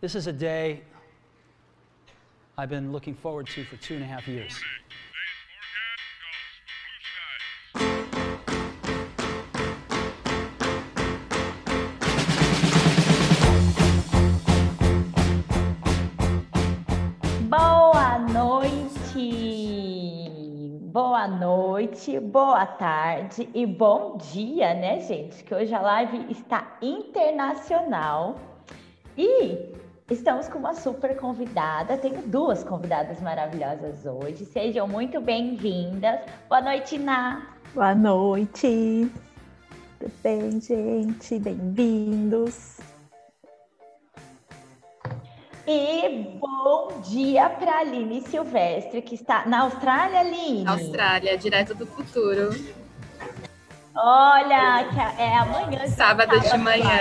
This is a day I've been looking forward to for two and a half years. Boa noite! Boa noite, boa tarde e bom dia, né, gente? Que hoje a live está internacional e estamos com uma super convidada. Tenho duas convidadas maravilhosas hoje. Sejam muito bem-vindas. Boa noite, Ná. Boa noite. Tudo bem, gente? Bem-vindos. E bom dia para Aline Silvestre, que está na Austrália, Aline. Austrália, direto do futuro. Olha, que é amanhã. Sábado de manhã,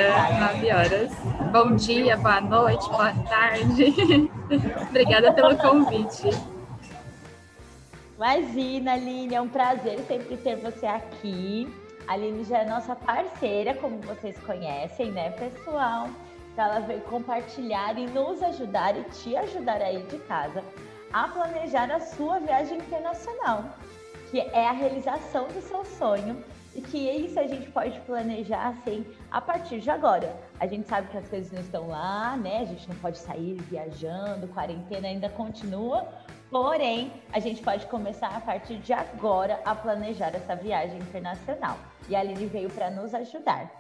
9 horas. Bom dia, boa noite, boa tarde. Obrigada pelo convite. Imagina, Aline, é um prazer sempre ter você aqui. A Aline já é nossa parceira, como vocês conhecem, né, pessoal? Então ela veio compartilhar e nos ajudar e te ajudar aí de casa a planejar a sua viagem internacional, que é a realização do seu sonho e que isso a gente pode planejar assim a partir de agora. A gente sabe que as coisas não estão lá, né? A gente não pode sair viajando, quarentena ainda continua, porém a gente pode começar a partir de agora a planejar essa viagem internacional. E a Aline veio para nos ajudar.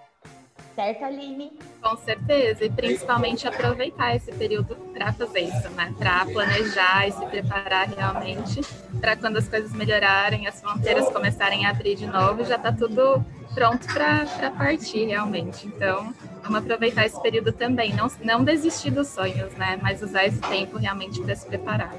Certo, Aline? Com certeza, e principalmente aproveitar esse período para fazer isso, né? Para planejar e se preparar realmente para quando as coisas melhorarem, as fronteiras começarem a abrir de novo, já está tudo pronto para partir realmente. Então, vamos aproveitar esse período também, não, não desistir dos sonhos, né? Mas usar esse tempo realmente para se preparar.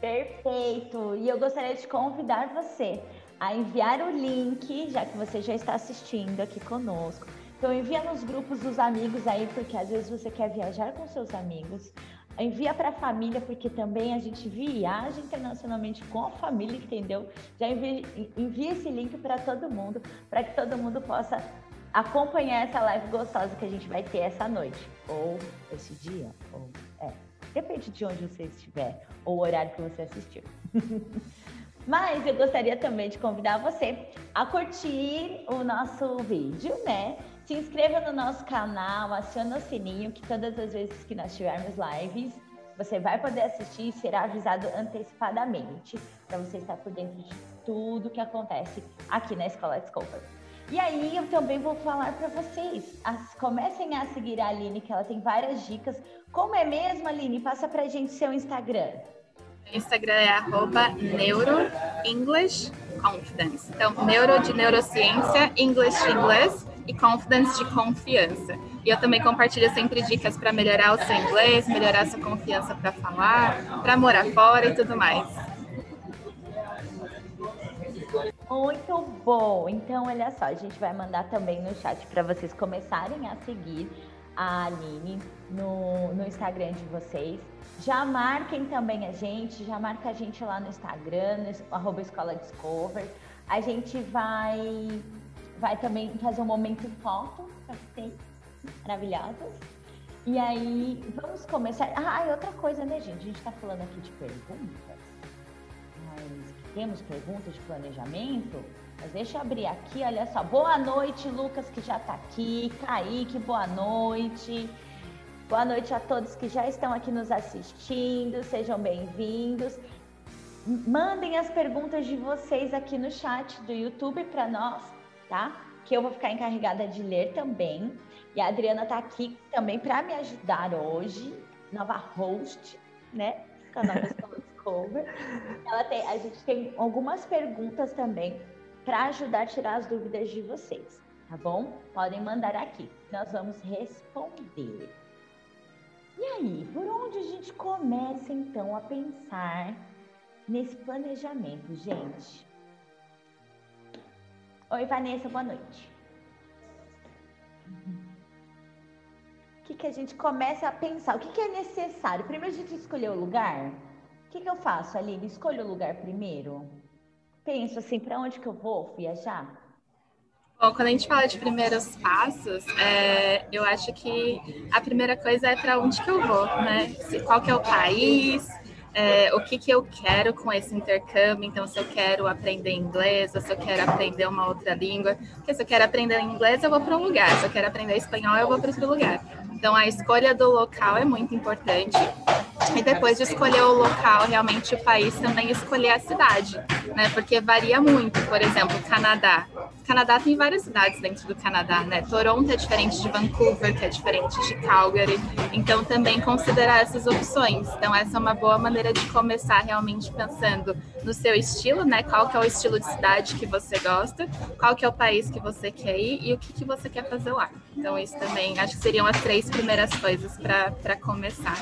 Perfeito! E eu gostaria de convidar você a enviar o link, já que você já está assistindo aqui conosco. Então envia nos grupos dos amigos aí, porque às vezes você quer viajar com seus amigos. Envia para a família, porque também a gente viaja internacionalmente com a família, entendeu? Já envia, envia esse link para todo mundo, para que todo mundo possa acompanhar essa live gostosa que a gente vai ter essa noite, ou esse dia, ou é, depende de onde você estiver, ou o horário que você assistiu. Mas eu gostaria também de convidar você a curtir o nosso vídeo, né? Se inscreva no nosso canal, aciona o sininho, que todas as vezes que nós tivermos lives, você vai poder assistir e será avisado antecipadamente, para você estar por dentro de tudo que acontece aqui na Escola Discover. E aí eu também vou falar para vocês, as, comecem a seguir a Aline, que ela tem várias dicas. Como é mesmo, Aline? Passa para gente seu Instagram. Instagram é arroba neuroenglishconfidence. Então, neuro de neurociência, English de inglês e confidence de confiança. E eu também compartilho sempre dicas para melhorar o seu inglês, melhorar sua confiança para falar, para morar fora e tudo mais. Muito bom! Então, olha só, a gente vai mandar também no chat para vocês começarem a seguir a Aline no, no Instagram de vocês. Já marquem também a gente, já marca a gente lá no Instagram, no Escola Discover. A gente vai, vai também fazer um momento foto para vocês, maravilhosas. E aí, vamos começar. Ah, e outra coisa, né, gente? A gente está falando aqui de perguntas, mas temos perguntas de planejamento. Mas deixa eu abrir aqui, olha só. Boa noite, Lucas, que já está aqui. Kaique, boa noite. Boa noite a todos que já estão aqui nos assistindo. Sejam bem-vindos. Mandem as perguntas de vocês aqui no chat do YouTube para nós, tá? Que eu vou ficar encarregada de ler também. E a Adriana está aqui também para me ajudar hoje, nova host, né? Canal Discover. Ela tem, a gente tem algumas perguntas também para ajudar a tirar as dúvidas de vocês, tá bom? Podem mandar aqui, nós vamos responder. E aí, por onde a gente começa então a pensar nesse planejamento, gente? Oi, Vanessa, boa noite. O que, que a gente começa a pensar? O que, que é necessário? Primeiro a gente escolher o lugar. O que, que eu faço, Aline? Escolho o lugar primeiro? penso assim, para onde que eu vou viajar? Bom, quando a gente fala de primeiros passos, é, eu acho que a primeira coisa é para onde que eu vou, né? Qual que é o país, é, o que, que eu quero com esse intercâmbio. Então, se eu quero aprender inglês, ou se eu quero aprender uma outra língua. Porque se eu quero aprender inglês, eu vou para um lugar. Se eu quero aprender espanhol, eu vou para outro lugar. Então, a escolha do local é muito importante. E depois de escolher o local, realmente o país também escolher a cidade, né? Porque varia muito. Por exemplo, Canadá. Canadá tem várias cidades dentro do Canadá, né? Toronto é diferente de Vancouver, que é diferente de Calgary. Então, também considerar essas opções. Então, essa é uma boa maneira de começar realmente pensando no seu estilo, né? Qual que é o estilo de cidade que você gosta, qual que é o país que você quer ir e o que, que você quer fazer lá. Então, isso também acho que seriam as três primeiras coisas para começar.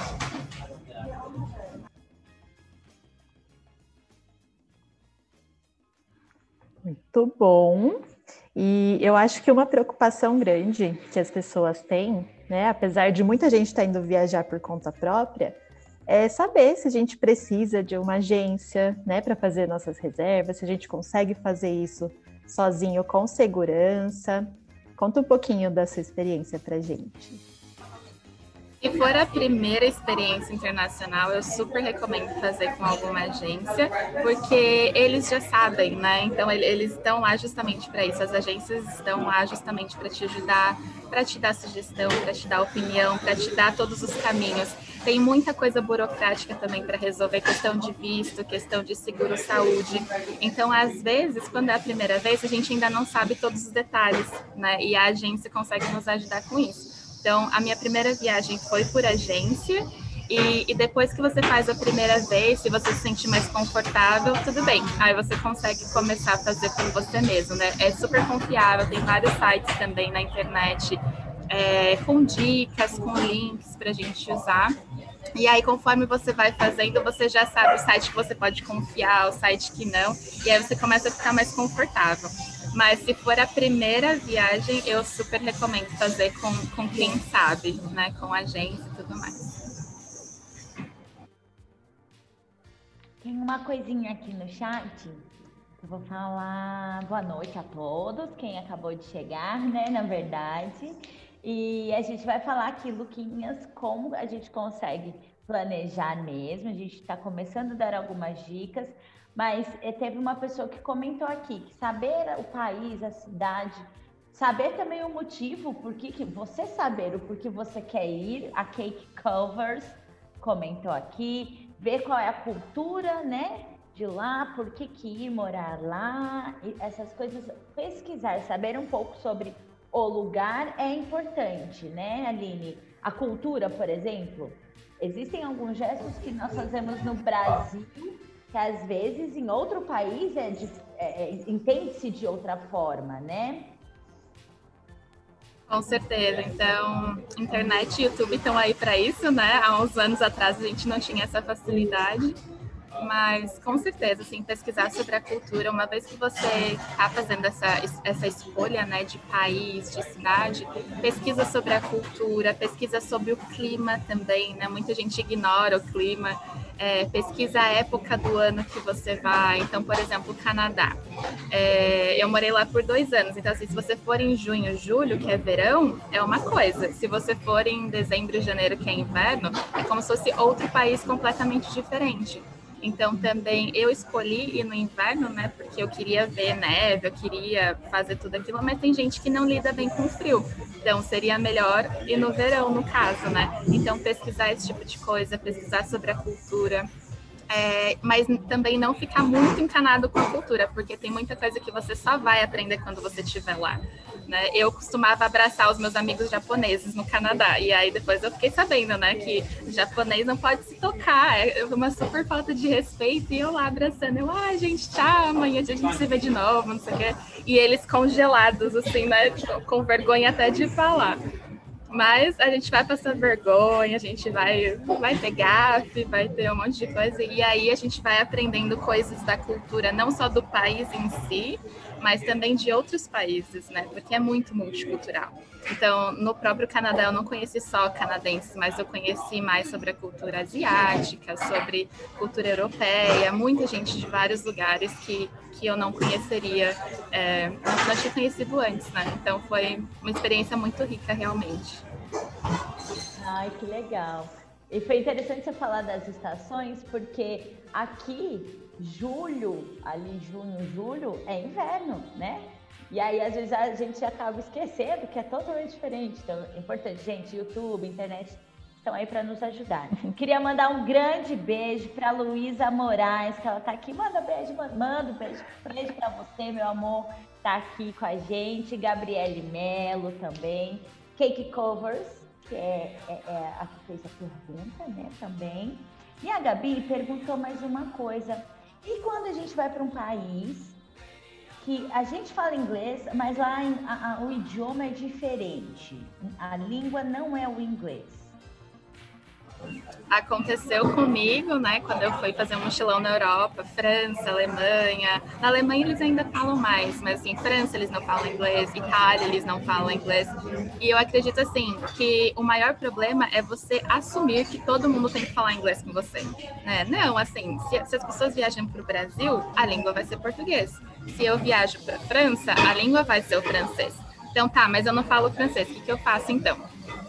Muito bom. E eu acho que uma preocupação grande que as pessoas têm, né, apesar de muita gente estar tá indo viajar por conta própria, é saber se a gente precisa de uma agência, né, para fazer nossas reservas, se a gente consegue fazer isso sozinho com segurança. Conta um pouquinho da sua experiência para gente. Se for a primeira experiência internacional, eu super recomendo fazer com alguma agência, porque eles já sabem, né? Então eles estão lá justamente para isso. As agências estão lá justamente para te ajudar, para te dar sugestão, para te dar opinião, para te dar todos os caminhos. Tem muita coisa burocrática também para resolver, questão de visto, questão de seguro-saúde. Então, às vezes, quando é a primeira vez, a gente ainda não sabe todos os detalhes, né? E a agência consegue nos ajudar com isso. Então, a minha primeira viagem foi por agência. E, e, depois que você faz a primeira vez, se você se sentir mais confortável, tudo bem. Aí você consegue começar a fazer por você mesmo, né? É super confiável, tem vários sites também na internet é, com dicas, com links para a gente usar. E aí, conforme você vai fazendo, você já sabe o site que você pode confiar, o site que não, e aí você começa a ficar mais confortável. Mas se for a primeira viagem, eu super recomendo fazer com, com quem sabe, né? Com agência e tudo mais. Tem uma coisinha aqui no chat. Eu vou falar boa noite a todos, quem acabou de chegar, né? Na verdade. E a gente vai falar aqui, Luquinhas, como a gente consegue planejar mesmo. A gente está começando a dar algumas dicas. Mas eh, teve uma pessoa que comentou aqui que saber o país, a cidade, saber também o motivo, por que você saber o porquê você quer ir, a Cake Covers comentou aqui, ver qual é a cultura, né? De lá, por que, que ir morar lá, essas coisas, pesquisar, saber um pouco sobre o lugar é importante, né, Aline? A cultura, por exemplo, existem alguns gestos que nós fazemos no Brasil que às vezes em outro país é, é, é entende-se de outra forma, né? Com certeza. Então, internet e YouTube estão aí para isso, né? Há uns anos atrás a gente não tinha essa facilidade. Mas com certeza, assim, pesquisar sobre a cultura, uma vez que você está fazendo essa, essa escolha né, de país, de cidade, pesquisa sobre a cultura, pesquisa sobre o clima também, né? Muita gente ignora o clima. É, pesquisa a época do ano que você vai. Então, por exemplo, Canadá. É, eu morei lá por dois anos. Então, assim, se você for em junho, julho, que é verão, é uma coisa. Se você for em dezembro, janeiro, que é inverno, é como se fosse outro país completamente diferente. Então também eu escolhi ir no inverno, né? Porque eu queria ver neve, eu queria fazer tudo aquilo, mas tem gente que não lida bem com frio. Então seria melhor ir no verão, no caso, né? Então pesquisar esse tipo de coisa, pesquisar sobre a cultura. É, mas também não ficar muito encanado com a cultura, porque tem muita coisa que você só vai aprender quando você estiver lá. Né? Eu costumava abraçar os meus amigos japoneses no Canadá, e aí depois eu fiquei sabendo, né, que japonês não pode se tocar, é uma super falta de respeito, e eu lá abraçando, eu, ah, gente, tchau, amanhã a gente se vê de novo, não sei o quê, e eles congelados, assim, né, com vergonha até de falar. Mas a gente vai passar vergonha, a gente vai, vai ter gafe, vai ter um monte de coisa, e aí a gente vai aprendendo coisas da cultura, não só do país em si, mas também de outros países, né? Porque é muito multicultural. Então, no próprio Canadá, eu não conheci só canadenses, mas eu conheci mais sobre a cultura asiática, sobre cultura europeia, muita gente de vários lugares que, que eu não conheceria, é, não tinha conhecido antes, né? Então, foi uma experiência muito rica, realmente. Ai, que legal. E foi interessante você falar das estações, porque aqui, julho, ali junho, julho, é inverno, né? E aí, às vezes, a gente acaba esquecendo que é totalmente diferente. Então, é importante, gente, YouTube, internet estão aí para nos ajudar. Queria mandar um grande beijo para Luísa Moraes, que ela está aqui. Manda beijo, manda um beijo, beijo para você, meu amor, está aqui com a gente. Gabriele Melo também. Cake Covers, que é, é, é a que fez a pergunta, né, também. E a Gabi perguntou mais uma coisa. E quando a gente vai para um país que a gente fala inglês, mas lá a, a, o idioma é diferente. A língua não é o inglês. Aconteceu comigo, né, quando eu fui fazer um mochilão na Europa, França, Alemanha. Na Alemanha eles ainda falam mais, mas assim, França eles não falam inglês, Itália eles não falam inglês. E eu acredito assim que o maior problema é você assumir que todo mundo tem que falar inglês com você, né? Não, assim, se, se as pessoas viajam para o Brasil, a língua vai ser português se eu viajo para França, a língua vai ser o francês. Então tá, mas eu não falo francês, o que, que eu faço então?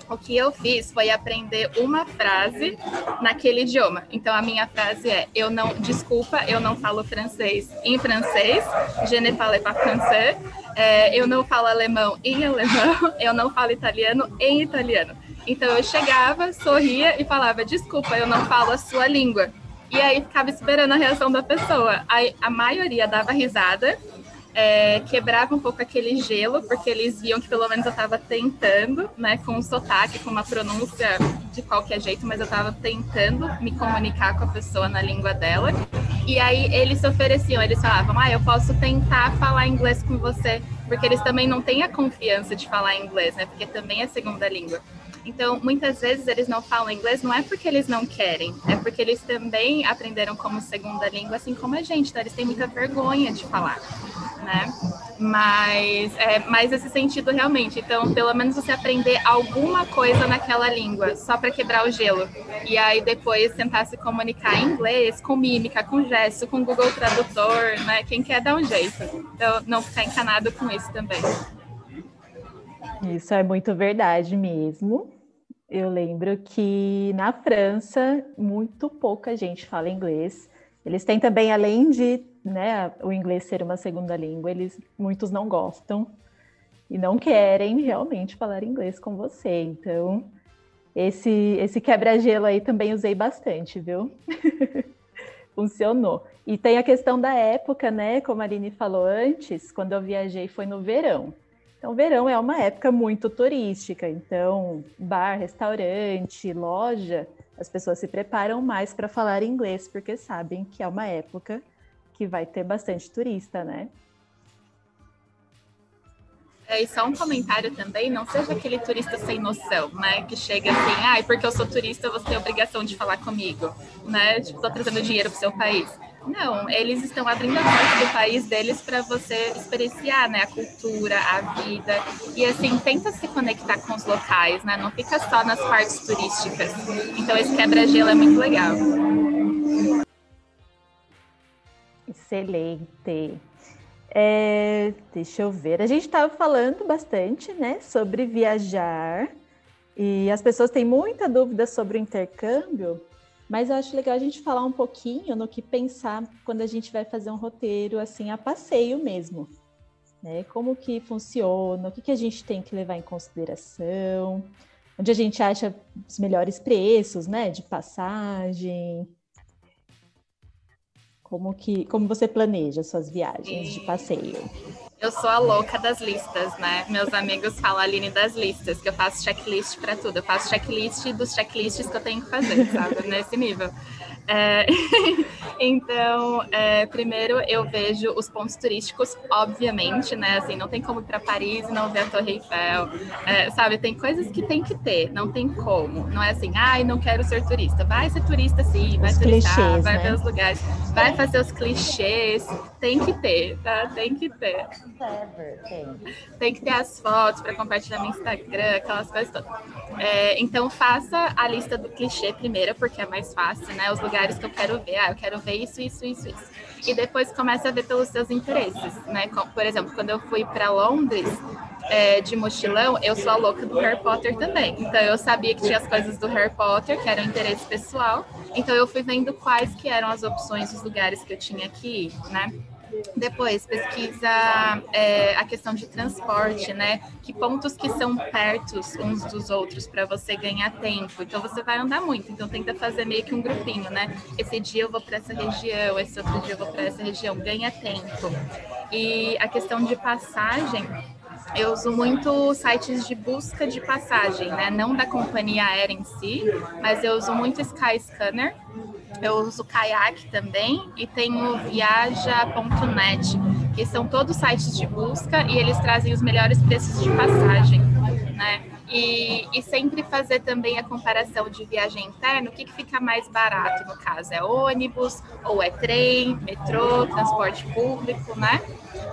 O que eu fiz foi aprender uma frase naquele idioma. Então a minha frase é: eu não, desculpa, eu não falo francês em francês, je ne parle pas français. É, eu não falo alemão em alemão, eu não falo italiano em italiano. Então eu chegava, sorria e falava: desculpa, eu não falo a sua língua. E aí ficava esperando a reação da pessoa. Aí a maioria dava risada, é, quebrava um pouco aquele gelo, porque eles viam que pelo menos eu estava tentando, né, com um sotaque, com uma pronúncia de qualquer jeito, mas eu estava tentando me comunicar com a pessoa na língua dela. E aí eles se ofereciam, eles falavam, ah, eu posso tentar falar inglês com você, porque eles também não têm a confiança de falar inglês, né, porque também é segunda língua. Então, muitas vezes eles não falam inglês, não é porque eles não querem, é porque eles também aprenderam como segunda língua, assim como a gente, então eles têm muita vergonha de falar, né? Mas é mais esse sentido realmente. Então, pelo menos você aprender alguma coisa naquela língua, só para quebrar o gelo. E aí depois tentar se comunicar em inglês, com mímica, com gesto, com Google Tradutor, né? Quem quer dar um jeito. Então, não ficar encanado com isso também. Isso é muito verdade mesmo. Eu lembro que na França muito pouca gente fala inglês. Eles têm também, além de né, o inglês ser uma segunda língua, eles muitos não gostam e não querem realmente falar inglês com você. Então, esse esse quebra-gelo aí também usei bastante, viu? Funcionou. E tem a questão da época, né? Como a Aline falou antes, quando eu viajei foi no verão. Então, verão é uma época muito turística, então, bar, restaurante, loja, as pessoas se preparam mais para falar inglês, porque sabem que é uma época que vai ter bastante turista, né? É, e só um comentário também, não seja aquele turista sem noção, né? Que chega assim, ah, porque eu sou turista, você tem obrigação de falar comigo, né? Tipo, tô trazendo dinheiro pro seu país. Não, eles estão abrindo a porta do país deles para você experienciar, né, a cultura, a vida e assim tenta se conectar com os locais, né? Não fica só nas partes turísticas. Então esse quebra-gelo é muito legal. Excelente. É, deixa eu ver. A gente estava falando bastante, né, sobre viajar e as pessoas têm muita dúvida sobre o intercâmbio. Mas eu acho legal a gente falar um pouquinho no que pensar quando a gente vai fazer um roteiro assim a passeio mesmo. Né? Como que funciona, o que, que a gente tem que levar em consideração, onde a gente acha os melhores preços né, de passagem. Como que como você planeja suas viagens de passeio? Eu sou a louca das listas, né? Meus amigos falam a Aline das listas, que eu faço checklist para tudo. Eu faço checklist dos checklists que eu tenho que fazer, sabe? Nesse nível. É, então, é, primeiro eu vejo os pontos turísticos, obviamente, né? Assim, não tem como ir para Paris e não ver a Torre Eiffel, é, sabe? Tem coisas que tem que ter, não tem como. Não é assim, ai, não quero ser turista. Vai ser turista sim, vai os turistar, clichês, vai né? ver os lugares, vai fazer os clichês. Tem que ter, tá? Tem que ter. Tem que ter as fotos para compartilhar no Instagram, aquelas coisas todas. É, então, faça a lista do clichê primeiro, porque é mais fácil, né? Os lugares lugares que eu quero ver. Ah, eu quero ver isso, isso, isso, isso. E depois começa a ver pelos seus interesses, né? Por exemplo, quando eu fui para Londres é, de mochilão, eu sou a louca do Harry Potter também. Então eu sabia que tinha as coisas do Harry Potter, que eram interesse pessoal. Então eu fui vendo quais que eram as opções dos lugares que eu tinha que ir, né? Depois, pesquisa é, a questão de transporte, né? Que pontos que são perto uns dos outros para você ganhar tempo. Então, você vai andar muito. Então, tenta fazer meio que um grupinho, né? Esse dia eu vou para essa região, esse outro dia eu vou para essa região. Ganha tempo. E a questão de passagem, eu uso muito sites de busca de passagem, né? Não da companhia aérea em si, mas eu uso muito Skyscanner eu uso Kayak também e tenho Viaja.net, que são todos sites de busca e eles trazem os melhores preços de passagem, né? E, e, sempre fazer também a comparação de viagem interna, o que, que fica mais barato no caso? É ônibus, ou é trem, metrô, transporte público, né?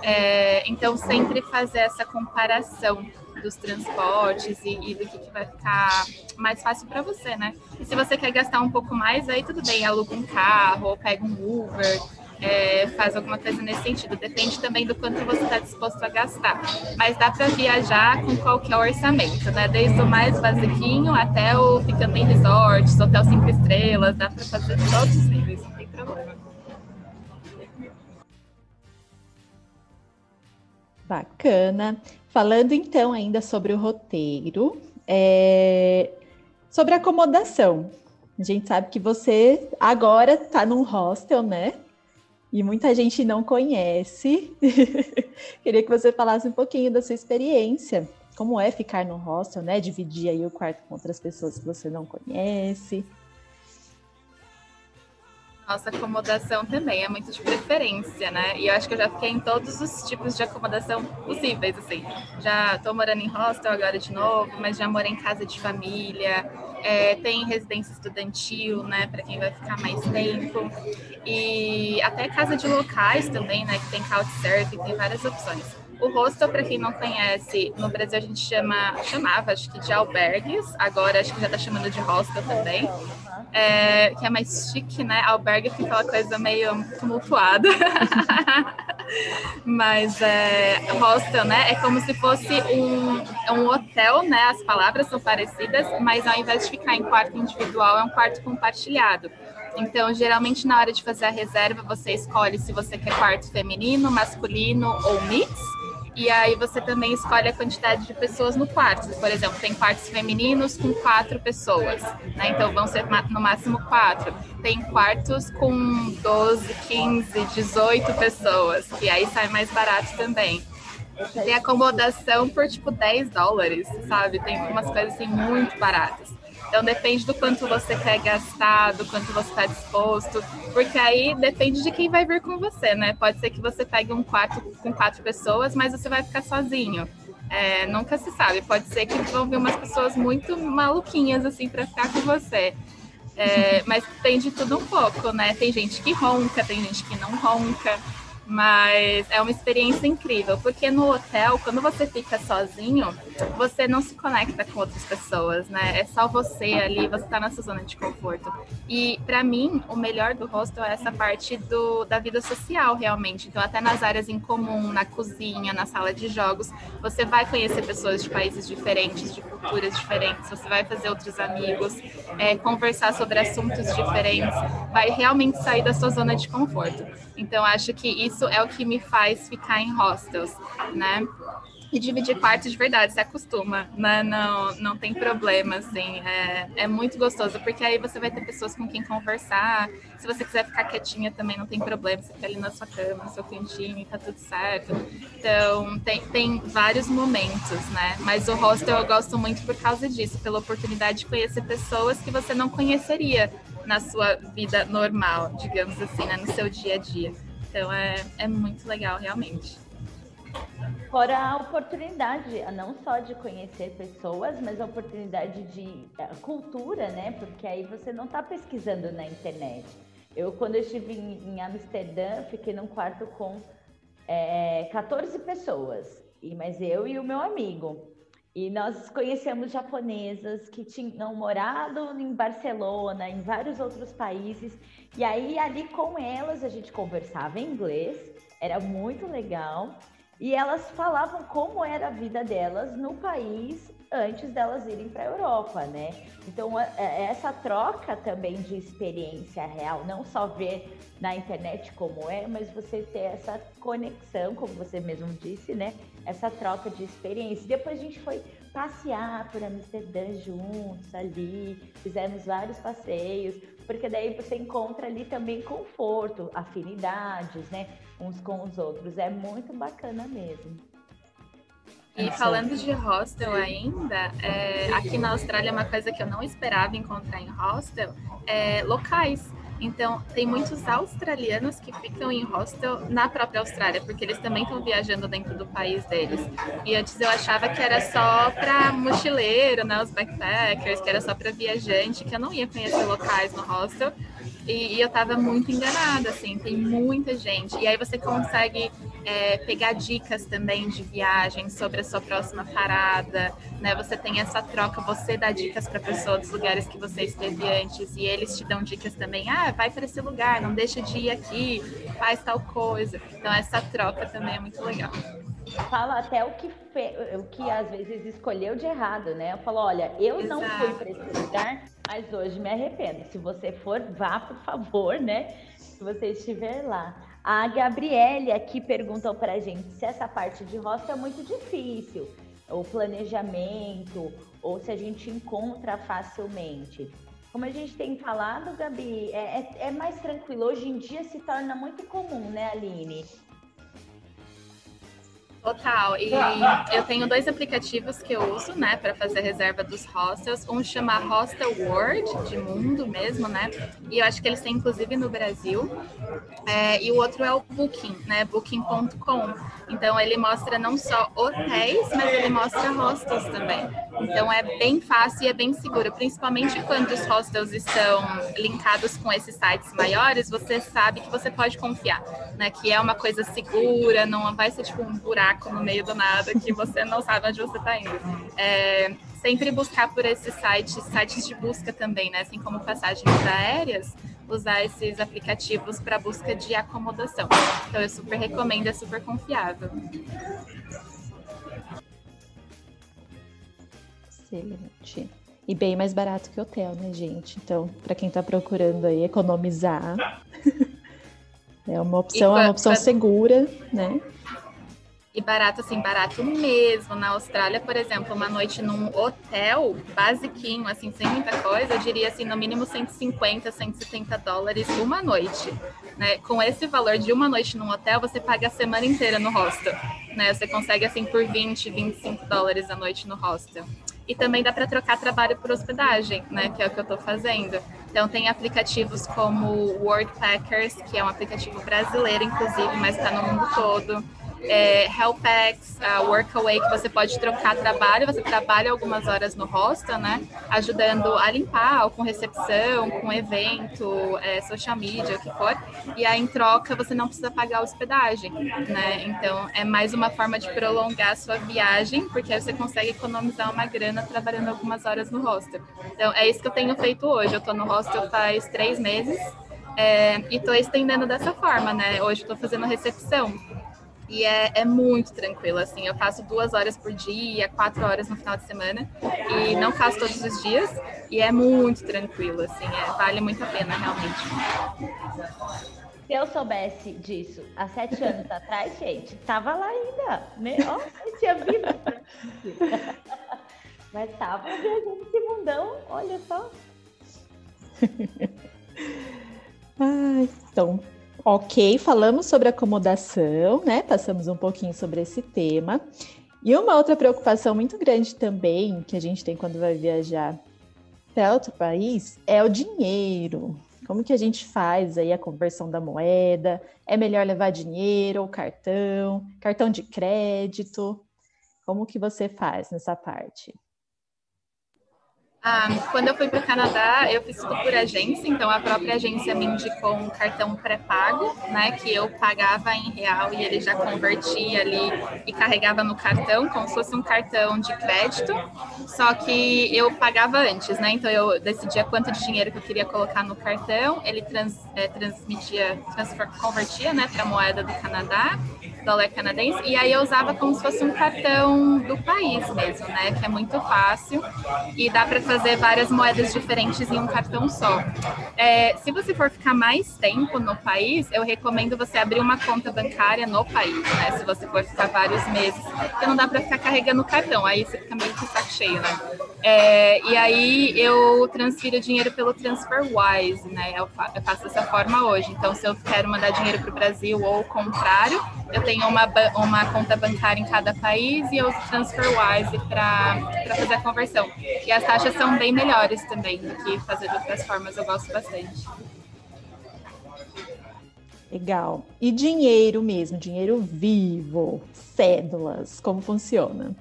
É, então, sempre fazer essa comparação dos transportes e, e do que, que, vai ficar mais fácil para você, né? E se você quer gastar um pouco mais, aí tudo bem, aluga um carro ou pega um Uber. É, faz alguma coisa nesse sentido. Depende também do quanto você está disposto a gastar. Mas dá para viajar com qualquer orçamento, né? Desde o mais basiquinho até o ficando em resorts, hotel cinco estrelas, dá para fazer todos os níveis, não tem problema. Bacana. Falando então ainda sobre o roteiro, é... sobre acomodação. A gente sabe que você agora está num hostel, né? E muita gente não conhece. Queria que você falasse um pouquinho da sua experiência. Como é ficar no hostel, né? Dividir aí o quarto com outras pessoas que você não conhece. Nossa acomodação também é muito de preferência, né? E eu acho que eu já fiquei em todos os tipos de acomodação possíveis, assim. Já tô morando em hostel agora de novo, mas já morei em casa de família, é, tem residência estudantil, né, para quem vai ficar mais tempo, e até casa de locais também, né, que tem couchsurfing, tem várias opções. O hostel, para quem não conhece, no Brasil a gente chama, chamava, acho que de albergues, agora acho que já está chamando de hostel também é, que é mais chique, né? Albergue fica aquela coisa meio tumultuada. Mas é, hostel, né? É como se fosse um, um hotel, né? As palavras são parecidas, mas ao invés de ficar em quarto individual, é um quarto compartilhado. Então, geralmente, na hora de fazer a reserva, você escolhe se você quer quarto feminino, masculino ou mix e aí você também escolhe a quantidade de pessoas no quarto. Por exemplo, tem quartos femininos com quatro pessoas, né? Então vão ser no máximo quatro. Tem quartos com 12, 15, 18 pessoas, que aí sai mais barato também. Tem acomodação por tipo 10 dólares, sabe? Tem umas coisas assim muito baratas. Então depende do quanto você quer gastar, do quanto você está disposto, porque aí depende de quem vai vir com você, né? Pode ser que você pegue um quarto com quatro pessoas, mas você vai ficar sozinho. É, nunca se sabe. Pode ser que vão vir umas pessoas muito maluquinhas assim para ficar com você. É, mas tem de tudo um pouco, né? Tem gente que ronca, tem gente que não ronca. Mas é uma experiência incrível, porque no hotel, quando você fica sozinho, você não se conecta com outras pessoas, né? É só você ali, você tá na sua zona de conforto. E para mim, o melhor do hostel é essa parte do, da vida social, realmente. Então, até nas áreas em comum, na cozinha, na sala de jogos, você vai conhecer pessoas de países diferentes, de culturas diferentes, você vai fazer outros amigos, é, conversar sobre assuntos diferentes, vai realmente sair da sua zona de conforto. Então, acho que isso é o que me faz ficar em hostels, né? e dividir quartos de verdade, se acostuma, né? Não, não tem problema, assim. É, é muito gostoso, porque aí você vai ter pessoas com quem conversar. Se você quiser ficar quietinha também, não tem problema. Você fica ali na sua cama, no seu cantinho, tá tudo certo. Então, tem, tem vários momentos, né? Mas o hostel eu gosto muito por causa disso, pela oportunidade de conhecer pessoas que você não conheceria na sua vida normal, digamos assim, né? No seu dia a dia. Então, é, é muito legal, realmente. Fora a oportunidade, não só de conhecer pessoas, mas a oportunidade de a cultura, né? Porque aí você não está pesquisando na internet. Eu, quando eu estive em, em Amsterdã, fiquei num quarto com é, 14 pessoas, e mas eu e o meu amigo. E nós conhecemos japonesas que tinham morado em Barcelona, em vários outros países. E aí, ali com elas, a gente conversava em inglês, era muito legal. E elas falavam como era a vida delas no país antes delas irem para a Europa, né? Então, é, essa troca também de experiência real, não só ver na internet como é, mas você ter essa conexão, como você mesmo disse, né? Essa troca de experiência. Depois a gente foi passear por Amsterdã juntos ali, fizemos vários passeios, porque daí você encontra ali também conforto, afinidades, né? Uns com os outros. É muito bacana mesmo. E falando de hostel ainda, é, aqui na Austrália uma coisa que eu não esperava encontrar em hostel é locais. Então, tem muitos australianos que ficam em hostel na própria Austrália, porque eles também estão viajando dentro do país deles. E antes eu achava que era só para mochileiro, né, os backpackers, que era só para viajante, que eu não ia conhecer locais no hostel. E, e eu estava muito enganada, assim, tem muita gente. E aí você consegue é, pegar dicas também de viagem sobre a sua próxima parada, né? Você tem essa troca, você dá dicas para a pessoa dos lugares que você esteve antes e eles te dão dicas também. Ah, vai para esse lugar, não deixa de ir aqui, faz tal coisa. Então essa troca também é muito legal. Fala até o que fe... o que às vezes escolheu de errado, né? Eu falo, olha, eu Exato. não fui para esse lugar, mas hoje me arrependo. Se você for, vá, por favor, né? Se você estiver lá. A Gabriele aqui perguntou para a gente se essa parte de roça é muito difícil, o planejamento, ou se a gente encontra facilmente. Como a gente tem falado, Gabi, é, é, é mais tranquilo. Hoje em dia se torna muito comum, né, Aline? Total. E eu tenho dois aplicativos que eu uso, né, para fazer reserva dos hostels. Um chama Hostel World, de mundo mesmo, né? E eu acho que eles têm inclusive no Brasil. É, e o outro é o Booking, né? Booking.com. Então ele mostra não só hotéis, mas ele mostra hostels também. Então é bem fácil e é bem seguro, principalmente quando os hostels estão linkados com esses sites maiores, você sabe que você pode confiar, né? Que é uma coisa segura, não vai ser tipo um buraco no meio do nada que você não sabe onde você está indo. É, sempre buscar por esses sites, sites de busca também, né? Assim como passagens aéreas, usar esses aplicativos para busca de acomodação. Então eu super recomendo, é super confiável. Excelente. E bem mais barato que hotel, né, gente? Então, para quem está procurando aí economizar, é uma opção, é uma opção segura, né? E barato, assim, barato mesmo. Na Austrália, por exemplo, uma noite num hotel basiquinho, assim, sem muita coisa, eu diria assim, no mínimo 150, 170 dólares uma noite. Né? Com esse valor de uma noite num hotel, você paga a semana inteira no hostel. Né? Você consegue, assim, por 20, 25 dólares a noite no hostel. E também dá para trocar trabalho por hospedagem, né? Que é o que eu estou fazendo. Então tem aplicativos como Workpackers, que é um aplicativo brasileiro, inclusive, mas está no mundo todo é, Helpex, uh, Workaway, que você pode trocar trabalho, você trabalha algumas horas no hostel, né? Ajudando a limpar, com recepção, com evento, é, social media, o que for. E aí, em troca, você não precisa pagar hospedagem, né? Então, é mais uma forma de prolongar a sua viagem, porque aí você consegue economizar uma grana trabalhando algumas horas no hostel. Então, é isso que eu tenho feito hoje. Eu tô no hostel faz três meses. É, e estou estendendo dessa forma, né? Hoje estou fazendo recepção. E é, é, muito tranquilo, assim, eu faço duas horas por dia, quatro horas no final de semana, e não faço todos os dias, e é muito tranquilo, assim, é, vale muito a pena, realmente. Se eu soubesse disso há sete anos atrás, gente, tava lá ainda, né? Ó, eu tinha vida. Mas tava viajando esse mundão, olha só. Ai, então, ok, falamos sobre acomodação, né? Passamos um pouquinho sobre esse tema. E uma outra preocupação muito grande também que a gente tem quando vai viajar para outro país é o dinheiro. Como que a gente faz aí a conversão da moeda? É melhor levar dinheiro ou cartão? Cartão de crédito? Como que você faz nessa parte? Ah, quando eu fui para o Canadá, eu fiz tudo por agência, então a própria agência me indicou um cartão pré-pago, né, que eu pagava em real e ele já convertia ali e carregava no cartão, como se fosse um cartão de crédito, só que eu pagava antes, né, então eu decidia quanto de dinheiro que eu queria colocar no cartão, ele trans, é, transmitia, transfer, convertia, né, para moeda do Canadá, dólar canadense, e aí eu usava como se fosse um cartão do país mesmo, né, que é muito fácil e dá para fazer várias moedas diferentes em um cartão só. É, se você for ficar mais tempo no país, eu recomendo você abrir uma conta bancária no país, né? Se você for ficar vários meses, porque não dá para ficar carregando o cartão, aí você fica meio que saco cheio, né? É, e aí eu transfiro dinheiro pelo TransferWise, né? Eu, eu faço dessa forma hoje. Então, se eu quero mandar dinheiro para o Brasil ou o contrário, eu tenho uma, uma conta bancária em cada país e eu TransferWise para fazer a conversão. E as taxas são bem melhores também do que fazer de outras formas, eu gosto bastante. Legal. E dinheiro mesmo, dinheiro vivo, cédulas, como funciona?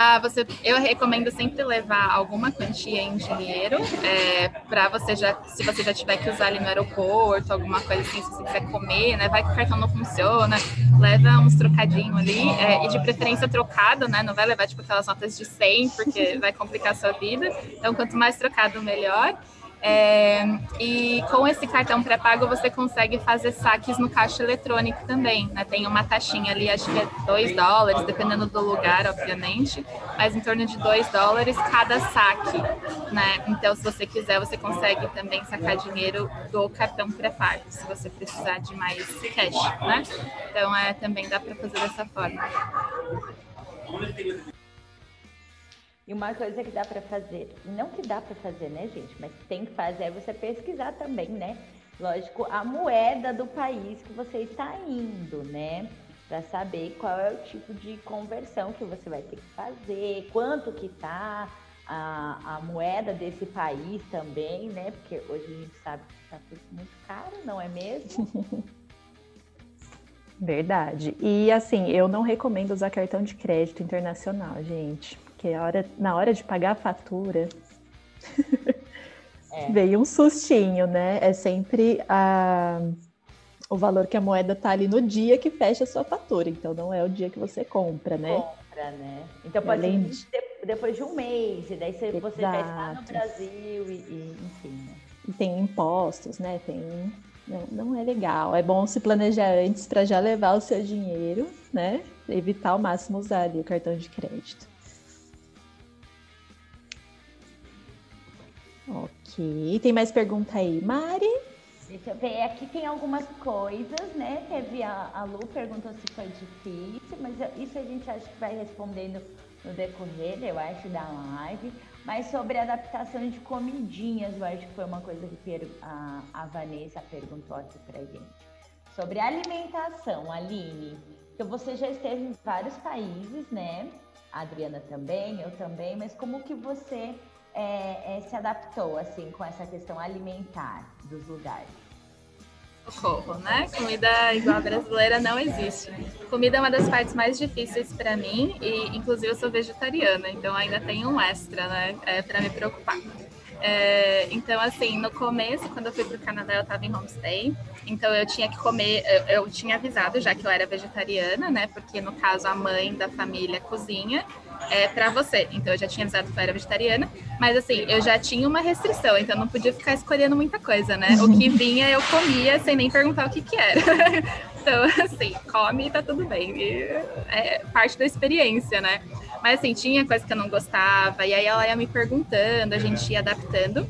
Ah, você, eu recomendo sempre levar alguma quantia em dinheiro é, para você já, se você já tiver que usar ali no aeroporto, alguma coisa assim, se você quiser comer, né? Vai que o cartão não funciona, leva uns trocadinhos ali é, e de preferência trocado, né? Não vai levar tipo aquelas notas de 100 porque vai complicar a sua vida. Então, quanto mais trocado, melhor. É, e com esse cartão pré-pago você consegue fazer saques no caixa eletrônico também. Né? Tem uma taxinha ali, acho que é 2 dólares, dependendo do lugar, obviamente, mas em torno de 2 dólares cada saque. Né? Então, se você quiser, você consegue também sacar dinheiro do cartão pré-pago, se você precisar de mais cash. Né? Então, é, também dá para fazer dessa forma. E uma coisa que dá para fazer, não que dá para fazer, né, gente, mas tem que fazer é você pesquisar também, né? Lógico, a moeda do país que você está indo, né? Para saber qual é o tipo de conversão que você vai ter que fazer, quanto que tá a, a moeda desse país também, né? Porque hoje a gente sabe que está tudo muito caro, não é mesmo? Verdade. E assim, eu não recomendo usar cartão de crédito internacional, gente porque a hora, na hora de pagar a fatura é. veio um sustinho, né? É sempre a, o valor que a moeda tá ali no dia que fecha a sua fatura, então não é o dia que você compra, né? Compra, né? Então pode Além ser de... depois de um mês, e daí você, você já está no Brasil e, e enfim. Né? E tem impostos, né? Tem não, não é legal. É bom se planejar antes para já levar o seu dinheiro, né? Evitar ao máximo usar ali o cartão de crédito. Ok. Tem mais pergunta aí, Mari? Deixa eu ver, aqui tem algumas coisas, né? Teve a, a Lu perguntou se foi difícil, mas isso a gente acha que vai respondendo no decorrer, eu acho, da live. Mas sobre adaptação de comidinhas, eu acho que foi uma coisa que a, a Vanessa perguntou aqui pra gente. Sobre alimentação, Aline. Então você já esteve em vários países, né? A Adriana também, eu também, mas como que você é, é, se adaptou assim com essa questão alimentar dos lugares? Socorro, né? Comida igual brasileira não existe. Comida é uma das partes mais difíceis para mim e, inclusive, eu sou vegetariana, então ainda tem um extra, né? É, para me preocupar. É, então, assim, no começo, quando eu fui para o Canadá, eu estava em homestay, então eu tinha que comer, eu, eu, tinha avisado já que eu era vegetariana, né? Porque no caso a mãe da família cozinha é, para você. Então eu já tinha avisado que eu era vegetariana, mas assim, eu já tinha uma restrição, então eu não podia ficar escolhendo muita coisa, né? O que vinha eu comia sem nem perguntar o que que era. então, assim, come e tá tudo bem. E é parte da experiência, né? Mas assim, tinha coisa que eu não gostava, e aí ela ia me perguntando, a gente ia adaptando.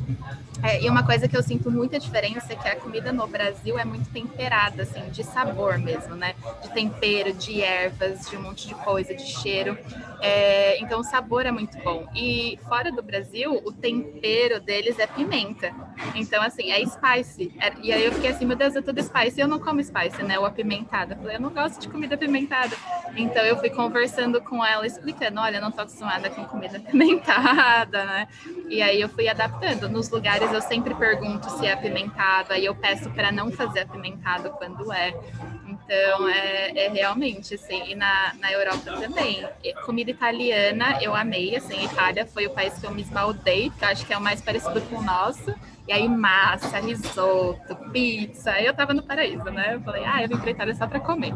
É, e uma coisa que eu sinto muita diferença é que a comida no Brasil é muito temperada, assim, de sabor mesmo, né? De tempero, de ervas, de um monte de coisa, de cheiro. É, então o sabor é muito bom. E fora do Brasil, o tempero deles é pimenta. Então, assim, é spice. É, e aí eu fiquei assim, meu Deus, é tudo spice. Eu não como spice, né? O apimentado. Eu falei, eu não gosto de comida apimentada. Então eu fui conversando com ela, explicando, olha, eu não tô acostumada com comida apimentada, né? E aí eu fui adaptando. Nos lugares eu sempre pergunto se é apimentado, aí eu peço para não fazer apimentado quando é. Então, é, é, realmente, assim, e na, na Europa também. Comida italiana, eu amei, assim, Itália foi o país que eu me esbaldei, que eu acho que é o mais parecido com o nosso. E aí, massa, risoto, pizza, eu tava no paraíso, né? Eu falei, ah, eu vim pra Itália só para comer.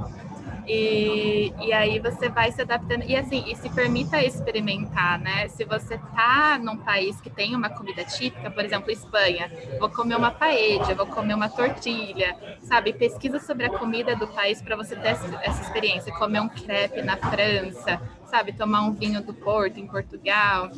E, e aí você vai se adaptando. E assim, e se permita experimentar, né? Se você tá num país que tem uma comida típica, por exemplo, Espanha, vou comer uma paella, vou comer uma tortilha, sabe? Pesquisa sobre a comida do país para você ter essa experiência. Comer um crepe na França, sabe? Tomar um vinho do Porto em Portugal.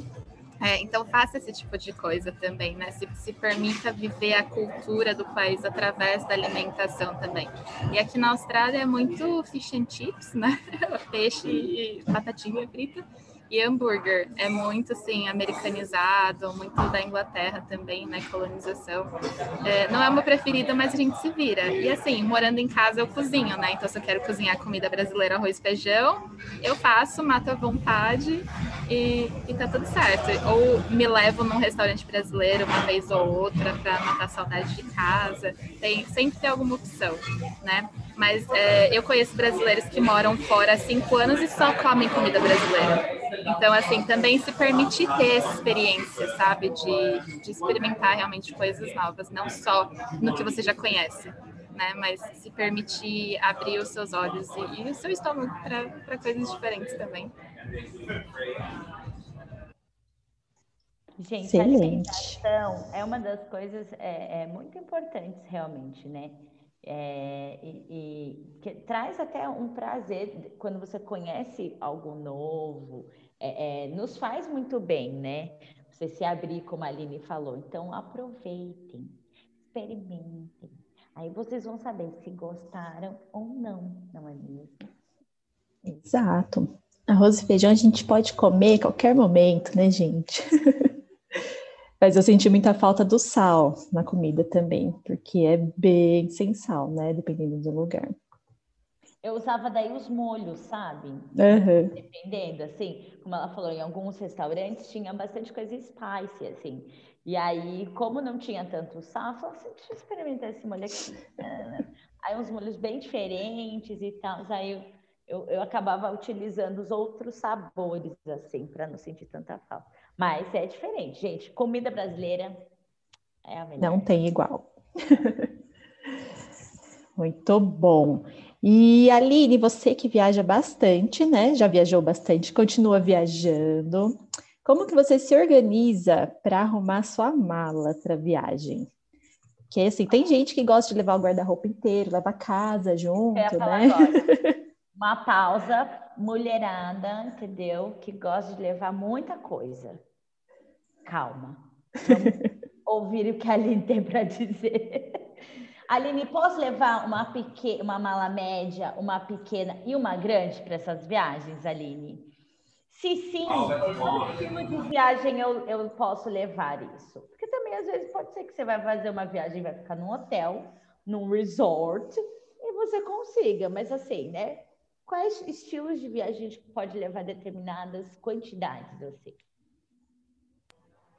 É, então faça esse tipo de coisa também, né? Se, se permita viver a cultura do país através da alimentação também. E aqui na Austrália é muito fish and chips, né? Peixe e batatinha frita e hambúrguer é muito assim americanizado, muito da Inglaterra também, né? Colonização. É, não é uma preferida, mas a gente se vira. E assim, morando em casa eu cozinho, né? Então se eu quero cozinhar comida brasileira, arroz feijão, eu faço, mato à vontade e, e tá tudo certo. Ou me levo num restaurante brasileiro uma vez ou outra para matar saudade de casa. Tem sempre tem alguma opção, né? Mas é, eu conheço brasileiros que moram fora há cinco anos e só comem comida brasileira. Então, assim, também se permitir ter essa experiência, sabe? De, de experimentar realmente coisas novas, não só no que você já conhece. Né, mas se permitir abrir os seus olhos e, e o seu estômago para coisas diferentes também. Gente, Excelente. a alimentação é uma das coisas é, é muito importantes realmente, né? É, e, e traz até um prazer quando você conhece algo novo, é, é, nos faz muito bem, né? Você se abrir, como a Aline falou. Então, aproveitem, experimentem. Aí vocês vão saber se gostaram ou não, não é mesmo? Exato. Arroz e feijão a gente pode comer a qualquer momento, né, gente? Mas eu senti muita falta do sal na comida também, porque é bem sem sal, né? Dependendo do lugar. Eu usava daí os molhos, sabe? Uhum. Dependendo, assim, como ela falou, em alguns restaurantes tinha bastante coisa spicy, assim. E aí, como não tinha tanto sal, eu falei assim, deixa eu experimentar esse molho aqui. aí uns molhos bem diferentes e tal. Aí eu, eu, eu acabava utilizando os outros sabores, assim, para não sentir tanta falta. Mas é diferente, gente. Comida brasileira é a melhor. Não tem igual. Muito bom. E Aline, você que viaja bastante, né? Já viajou bastante, continua viajando. Como que você se organiza para arrumar sua mala para viagem? Porque assim, tem gente que gosta de levar o guarda-roupa inteiro, leva a casa junto, né? Uma pausa, mulherada, entendeu? Que gosta de levar muita coisa. Calma. Vamos ouvir o que a Aline tem para dizer. Aline, posso levar uma, pequena, uma mala média, uma pequena e uma grande para essas viagens, Aline? Se sim, que tipo de viagem eu, eu posso levar isso? Porque também, às vezes, pode ser que você vai fazer uma viagem, vai ficar num hotel, num resort, e você consiga. Mas assim, né? Quais estilos de viagem a gente pode levar determinadas quantidades, assim?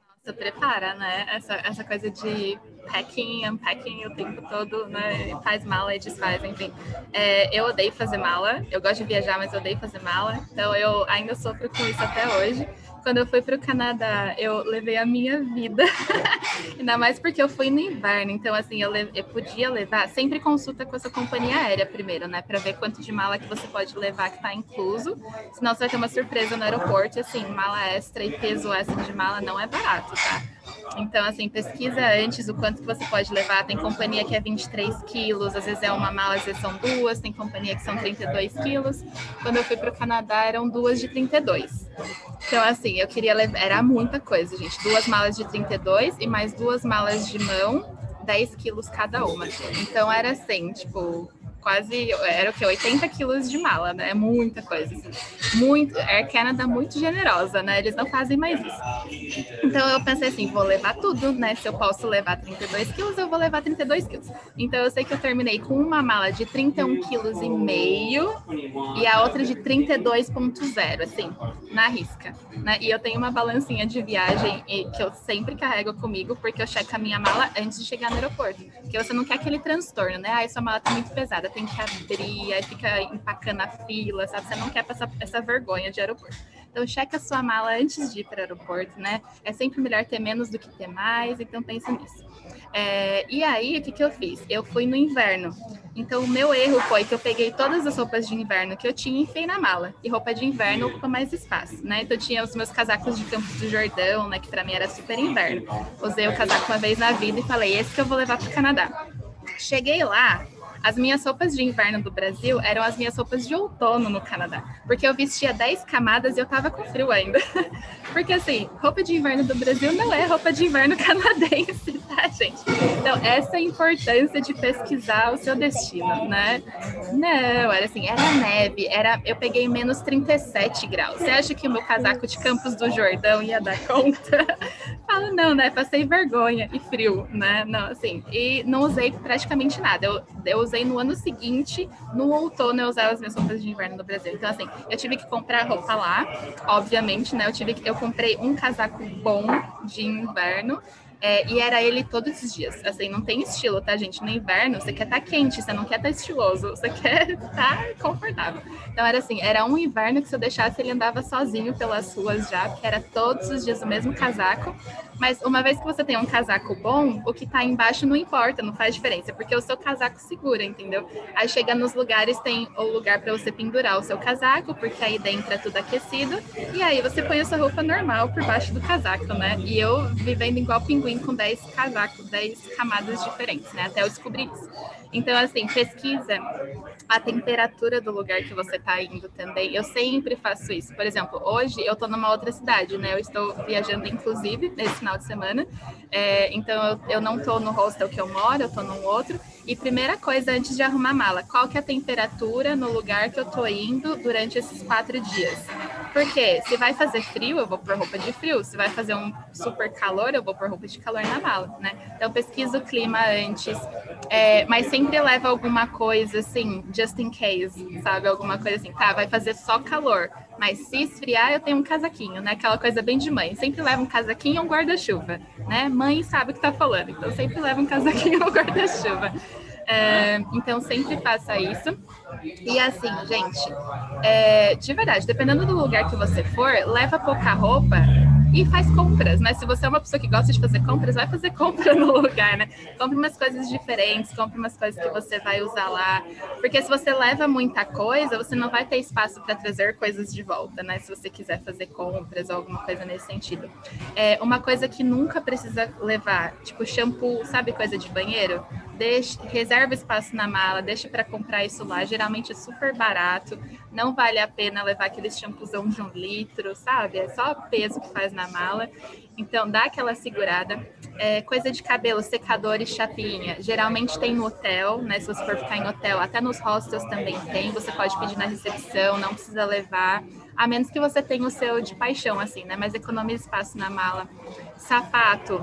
Nossa, prepara, né? Essa, essa coisa de packing, unpacking o tempo todo, né? Faz mala e desfaz, enfim. É, eu odeio fazer mala. Eu gosto de viajar, mas eu odeio fazer mala. Então eu ainda sofro com isso até hoje quando eu fui para o Canadá, eu levei a minha vida. Ainda mais porque eu fui no inverno. Então, assim, eu, eu podia levar. Sempre consulta com a sua companhia aérea primeiro, né? Para ver quanto de mala que você pode levar que está incluso. Senão você vai ter uma surpresa no aeroporto. Assim, mala extra e peso extra de mala não é barato, tá? Então, assim, pesquisa antes o quanto que você pode levar. Tem companhia que é 23 quilos, às vezes é uma mala, às vezes são duas. Tem companhia que são 32 quilos. Quando eu fui para o Canadá, eram duas de 32. Então, assim, eu queria levar. Era muita coisa, gente. Duas malas de 32 e mais duas malas de mão, 10 quilos cada uma. Então, era assim, tipo, quase, era o que, 80 quilos de mala, né? É muita coisa. Assim. Muito, Air Canada muito generosa, né? Eles não fazem mais isso. Então eu pensei assim, vou levar tudo, né? Se eu posso levar 32 quilos, eu vou levar 32 quilos. Então eu sei que eu terminei com uma mala de 31 quilos e meio e a outra de 32,0, assim, na risca. Né? E eu tenho uma balancinha de viagem que eu sempre carrego comigo, porque eu checo a minha mala antes de chegar no aeroporto. Porque você não quer aquele transtorno, né? Ah, sua mala tá muito pesada tem que abrir, aí fica empacando a fila, sabe? Você não quer passar essa vergonha de aeroporto. Então, checa sua mala antes de ir para o aeroporto, né? É sempre melhor ter menos do que ter mais, então pensa nisso. É, e aí, o que, que eu fiz? Eu fui no inverno. Então, o meu erro foi que eu peguei todas as roupas de inverno que eu tinha e enfiei na mala. E roupa de inverno ocupa mais espaço, né? Então, eu tinha os meus casacos de Campos do Jordão, né? Que para mim era super inverno. Usei o casaco uma vez na vida e falei, esse que eu vou levar para o Canadá. Cheguei lá, as minhas roupas de inverno do Brasil eram as minhas roupas de outono no Canadá, porque eu vestia 10 camadas e eu tava com frio ainda. Porque assim, roupa de inverno do Brasil não é roupa de inverno canadense, tá, gente? Então, essa é a importância de pesquisar o seu destino, né? Não, era assim, era neve, era eu peguei menos 37 graus. Você acha que o meu casaco de Campos do Jordão ia dar conta? Fala, não, né? Passei vergonha e frio, né? Não, assim, e não usei praticamente nada. Eu, eu usei no ano seguinte, no outono eu usava as minhas roupas de inverno no Brasil. Então, assim, eu tive que comprar roupa lá, obviamente, né? Eu tive que, eu comprei um casaco bom de inverno é, e era ele todos os dias. Assim, não tem estilo, tá, gente? No inverno, você quer estar tá quente, você não quer estar tá estiloso, você quer estar tá confortável. Então, era assim, era um inverno que se eu deixasse, ele andava sozinho pelas ruas já, porque era todos os dias o mesmo casaco. Mas uma vez que você tem um casaco bom, o que tá embaixo não importa, não faz diferença, porque o seu casaco segura, entendeu? Aí chega nos lugares, tem o lugar para você pendurar o seu casaco, porque aí dentro é tudo aquecido, e aí você põe a sua roupa normal por baixo do casaco, né? E eu vivendo igual pinguim com 10 casacos, 10 camadas diferentes, né? Até eu descobrir isso. Então, assim, pesquisa a temperatura do lugar que você está indo também. Eu sempre faço isso. Por exemplo, hoje eu estou numa outra cidade, né? Eu estou viajando, inclusive, nesse final de semana. É, então, eu, eu não estou no hostel que eu moro, eu estou num outro. E primeira coisa, antes de arrumar mala, qual que é a temperatura no lugar que eu estou indo durante esses quatro dias? Porque se vai fazer frio, eu vou pôr roupa de frio. Se vai fazer um super calor, eu vou pôr roupa de calor na mala, né? Então, pesquisa o clima antes. É, mas sempre leva alguma coisa, assim, just in case, sabe? Alguma coisa assim, tá, vai fazer só calor. Mas se esfriar, eu tenho um casaquinho, né? Aquela coisa bem de mãe. Sempre leva um casaquinho ou um guarda-chuva, né? Mãe sabe o que tá falando, então sempre leva um casaquinho ou um guarda-chuva. É, então sempre faça isso. E assim, gente, é, de verdade, dependendo do lugar que você for, leva pouca roupa e faz compras, né? Se você é uma pessoa que gosta de fazer compras, vai fazer compra no lugar, né? Compre umas coisas diferentes, compre umas coisas que você vai usar lá. Porque se você leva muita coisa, você não vai ter espaço para trazer coisas de volta, né? Se você quiser fazer compras ou alguma coisa nesse sentido. É, uma coisa que nunca precisa levar, tipo shampoo, sabe coisa de banheiro? Deixe, reserva espaço na mala, deixe para comprar isso lá. Geralmente é super barato, não vale a pena levar aquele shampoozão de um litro, sabe? É só peso que faz na mala. Então dá aquela segurada. É, coisa de cabelo, secador e chapinha. Geralmente tem no hotel, né? Se você for ficar em hotel, até nos hostels também tem. Você pode pedir na recepção, não precisa levar. A menos que você tenha o seu de paixão, assim, né? Mas economiza espaço na mala. Sapato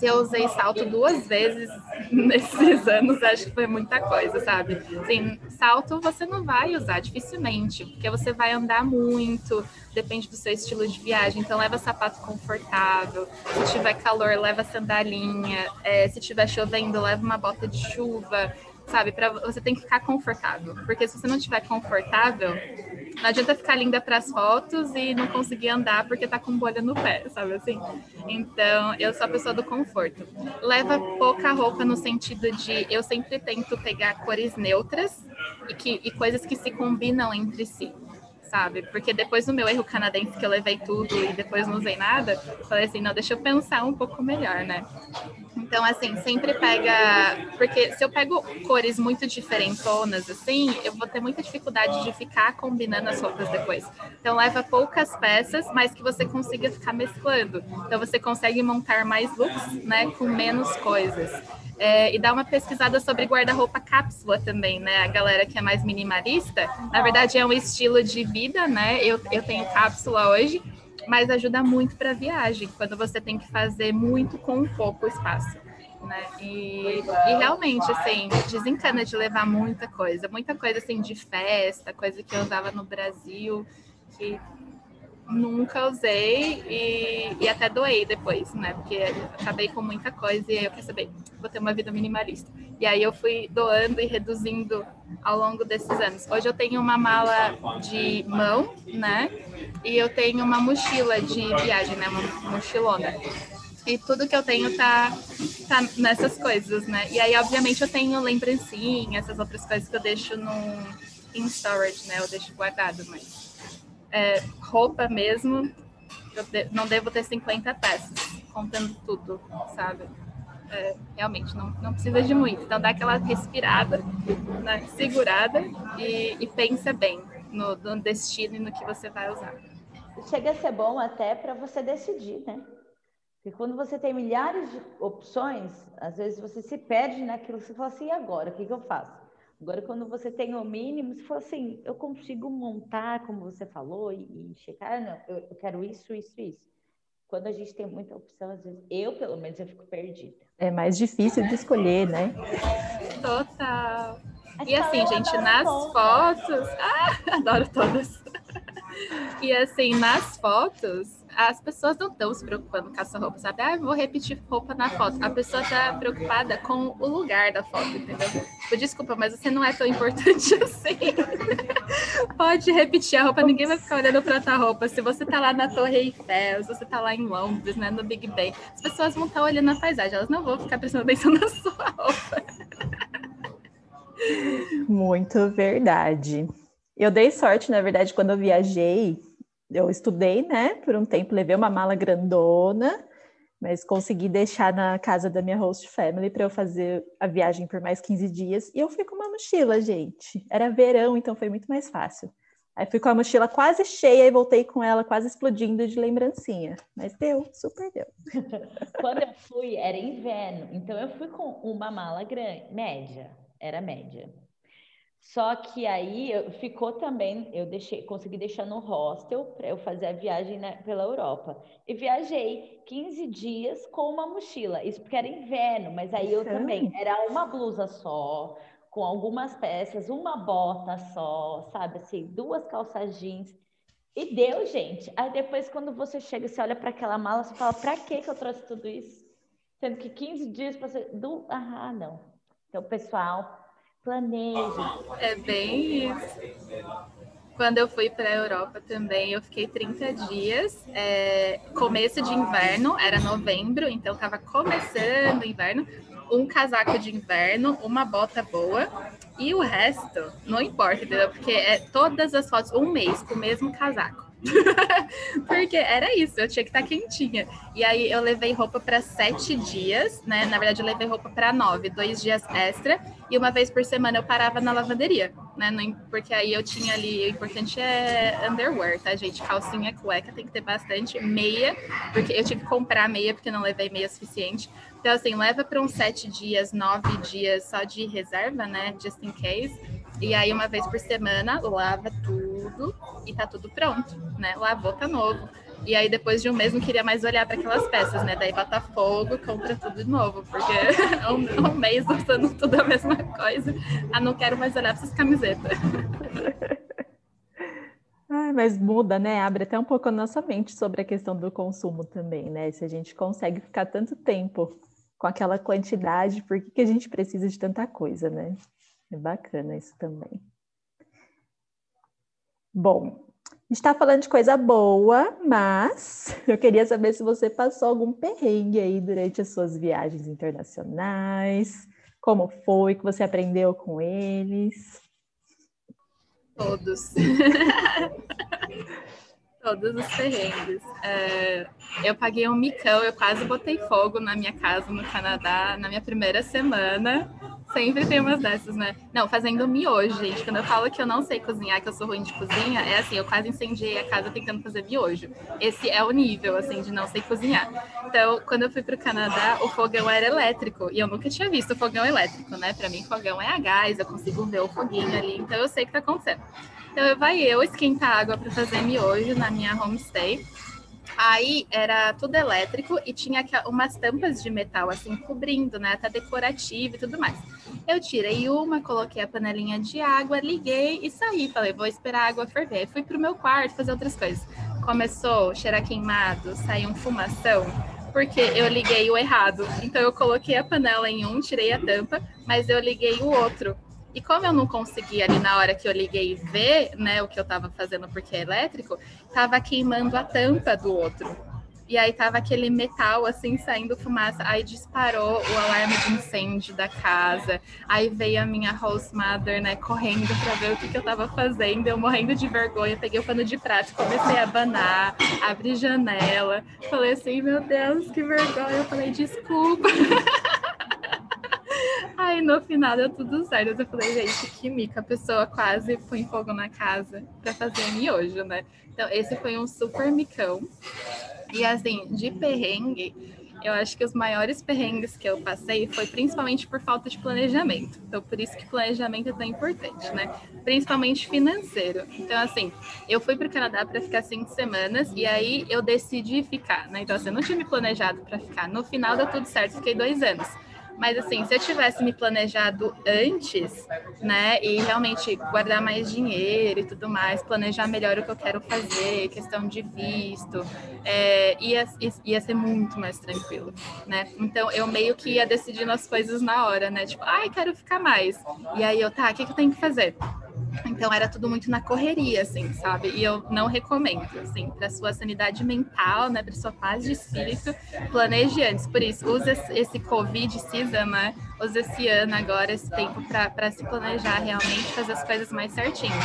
se eu usei salto duas vezes nesses anos, acho que foi muita coisa, sabe? Assim, salto você não vai usar dificilmente, porque você vai andar muito, depende do seu estilo de viagem. Então, leva sapato confortável. Se tiver calor, leva sandalinha. É, se tiver chovendo, leva uma bota de chuva sabe? Para você tem que ficar confortável, porque se você não estiver confortável, não adianta ficar linda para as fotos e não conseguir andar porque tá com bolha no pé, sabe assim? Então, eu sou a pessoa do conforto. Leva pouca roupa no sentido de eu sempre tento pegar cores neutras e que e coisas que se combinam entre si sabe? Porque depois do meu erro canadense, que eu levei tudo e depois não usei nada, falei assim, não, deixa eu pensar um pouco melhor, né? Então, assim, sempre pega. Porque se eu pego cores muito diferentonas, assim, eu vou ter muita dificuldade de ficar combinando as roupas depois. Então, leva poucas peças, mas que você consiga ficar mesclando. Então, você consegue montar mais looks, né, com menos coisas. É, e dar uma pesquisada sobre guarda-roupa cápsula também, né? A galera que é mais minimalista, na verdade é um estilo de vida, né? Eu, eu tenho cápsula hoje, mas ajuda muito para viagem, quando você tem que fazer muito com pouco espaço. Né? E, e, realmente, assim, desencana de levar muita coisa, muita coisa assim de festa, coisa que eu usava no Brasil, que nunca usei e, e até doei depois, né? Porque acabei com muita coisa e aí eu quero saber, vou ter uma vida minimalista. E aí eu fui doando e reduzindo ao longo desses anos. Hoje eu tenho uma mala de mão, né? E eu tenho uma mochila de viagem, né? Uma mochilona. E tudo que eu tenho tá, tá nessas coisas, né? E aí, obviamente, eu tenho lembrancinha, essas outras coisas que eu deixo no, in storage, né? Eu deixo guardado, mas é, roupa mesmo, eu de, não devo ter 50 peças, contando tudo, sabe? É, realmente, não, não precisa de muito. Então, dá aquela respirada, né, segurada e, e pensa bem no, no destino e no que você vai usar. Chega a ser bom até para você decidir, né? Porque quando você tem milhares de opções, às vezes você se perde naquilo, você fala assim, e agora, o que, que eu faço? Agora, quando você tem o mínimo, você fala assim, eu consigo montar, como você falou, e, e checar, ah, não, eu, eu, quero isso, isso, isso. Quando a gente tem muita opção, às vezes, eu, pelo menos, eu fico perdida. É mais difícil de escolher, né? Total. E assim, gente, nas fotos... Ah, adoro todas. E assim, nas fotos, as pessoas não estão se preocupando com essa roupa, sabe? Ah, vou repetir roupa na foto. A pessoa está preocupada com o lugar da foto, entendeu? Tipo, desculpa, mas você não é tão importante assim. Pode repetir a roupa, ninguém vai ficar olhando para tua roupa. Se você tá lá na Torre Eiffel, se você tá lá em Londres, né, no Big Ben, as pessoas vão estar tá olhando a paisagem, elas não vão ficar prestando atenção na sua roupa. Muito verdade. Eu dei sorte, na verdade, quando eu viajei, eu estudei, né, por um tempo, levei uma mala grandona, mas consegui deixar na casa da minha host family para eu fazer a viagem por mais 15 dias. E eu fui com uma mochila, gente. Era verão, então foi muito mais fácil. Aí fui com a mochila quase cheia e voltei com ela quase explodindo de lembrancinha. Mas deu, super deu. Quando eu fui, era inverno, então eu fui com uma mala grande, média, era média. Só que aí ficou também, eu deixei, consegui deixar no hostel para eu fazer a viagem né, pela Europa. E viajei 15 dias com uma mochila, isso porque era inverno, mas aí eu também, era uma blusa só, com algumas peças, uma bota só, sabe assim, duas calças jeans. E deu, gente. Aí depois, quando você chega, você olha para aquela mala, você fala, para que eu trouxe tudo isso? Sendo que 15 dias para você. Do... Ah, não. Então, pessoal, Planeje. É bem isso. Quando eu fui para a Europa também, eu fiquei 30 dias. É, começo de inverno, era novembro, então estava começando o inverno. Um casaco de inverno, uma bota boa e o resto não importa, entendeu? Porque é todas as fotos, um mês com o mesmo casaco. Porque era isso, eu tinha que estar quentinha. E aí eu levei roupa para sete dias, né? Na verdade, eu levei roupa para nove, dois dias extra. E uma vez por semana eu parava na lavanderia, né? Porque aí eu tinha ali, o importante é underwear, tá, gente? Calcinha, cueca, tem que ter bastante. Meia, porque eu tive que comprar meia porque não levei meia suficiente. Então, assim, leva para uns sete dias, nove dias só de reserva, né? Just in case. E aí, uma vez por semana, lava tudo e tá tudo pronto, né? Lavou, tá novo. E aí, depois de um mês, não queria mais olhar para aquelas peças, né? Daí bota fogo, compra tudo de novo, porque um, um mês usando tudo a mesma coisa. Ah, não quero mais olhar para essas camisetas. Ah, mas muda, né? Abre até um pouco a nossa mente sobre a questão do consumo também, né? Se a gente consegue ficar tanto tempo com aquela quantidade, por que, que a gente precisa de tanta coisa, né? É bacana isso também. Bom, está falando de coisa boa, mas eu queria saber se você passou algum perrengue aí durante as suas viagens internacionais, como foi que você aprendeu com eles. Todos. Todos os perrengues. É, eu paguei um micão, eu quase botei fogo na minha casa no Canadá na minha primeira semana. Sempre tem umas dessas, né? Não, fazendo miojo, gente. Quando eu falo que eu não sei cozinhar, que eu sou ruim de cozinha, é assim, eu quase incendiei a casa tentando fazer miojo. Esse é o nível, assim, de não sei cozinhar. Então, quando eu fui pro Canadá, o fogão era elétrico. E eu nunca tinha visto fogão elétrico, né? Pra mim, fogão é a gás, eu consigo ver o foguinho ali. Então, eu sei o que tá acontecendo. Então, vai eu esquentar água para fazer miojo na minha homestay. Aí era tudo elétrico e tinha umas tampas de metal assim cobrindo, né? Até decorativo e tudo mais. Eu tirei uma, coloquei a panelinha de água, liguei e saí. Falei, vou esperar a água ferver. Fui pro meu quarto fazer outras coisas. Começou a cheirar queimado, saiu um fumação, porque eu liguei o errado. Então eu coloquei a panela em um, tirei a tampa, mas eu liguei o outro. E como eu não consegui ali na hora que eu liguei ver, né, o que eu estava fazendo porque é elétrico, estava queimando a tampa do outro. E aí tava aquele metal assim saindo fumaça. Aí disparou o alarme de incêndio da casa. Aí veio a minha host mother, né, correndo para ver o que, que eu tava fazendo. Eu morrendo de vergonha, peguei o pano de prato, comecei a abanar, abri janela. Falei assim, meu Deus, que vergonha. Eu falei, desculpa. Aí no final deu tudo certo. Eu falei, gente, que mica, a pessoa quase põe fogo na casa para fazer miojo, né? Então, esse foi um super micão. E assim, de perrengue, eu acho que os maiores perrengues que eu passei foi principalmente por falta de planejamento. Então, por isso que planejamento é tão importante, né? Principalmente financeiro. Então, assim, eu fui para o Canadá para ficar cinco semanas e aí eu decidi ficar, né? Então, assim, eu não me planejado para ficar. No final deu tudo certo, fiquei dois anos. Mas assim, se eu tivesse me planejado antes, né, e realmente guardar mais dinheiro e tudo mais, planejar melhor o que eu quero fazer, questão de visto, é, ia, ia ser muito mais tranquilo, né? Então eu meio que ia decidindo as coisas na hora, né? Tipo, ai, quero ficar mais. E aí eu, tá, o que, que eu tenho que fazer? Então era tudo muito na correria, assim, sabe? E eu não recomendo, assim, para sua sanidade mental, né, para sua paz de espírito, planeje antes. Por isso, use esse Covid season, né? Use esse ano agora, esse tempo para se planejar realmente, fazer as coisas mais certinhas.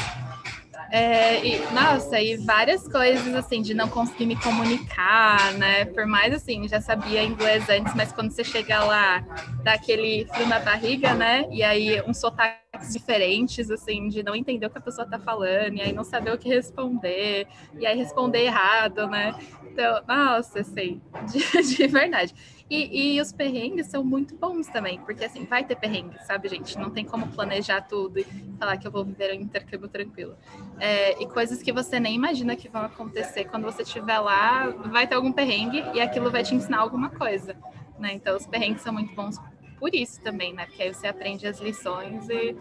É, e, nossa, e várias coisas assim de não conseguir me comunicar, né? Por mais assim, já sabia inglês antes, mas quando você chega lá, dá aquele frio na barriga, né? E aí um sotaque diferentes, assim, de não entender o que a pessoa tá falando, e aí não saber o que responder, e aí responder errado, né? Então, nossa, assim, de, de verdade. E, e, os perrengues são muito bons também, porque assim, vai ter perrengue, sabe, gente? Não tem como planejar tudo e falar que eu vou viver um intercâmbio tranquilo. É, e coisas que você nem imagina que vão acontecer quando você estiver lá, vai ter algum perrengue e aquilo vai te ensinar alguma coisa, né? Então, os perrengues são muito bons por isso também, né? Porque aí você aprende as lições e,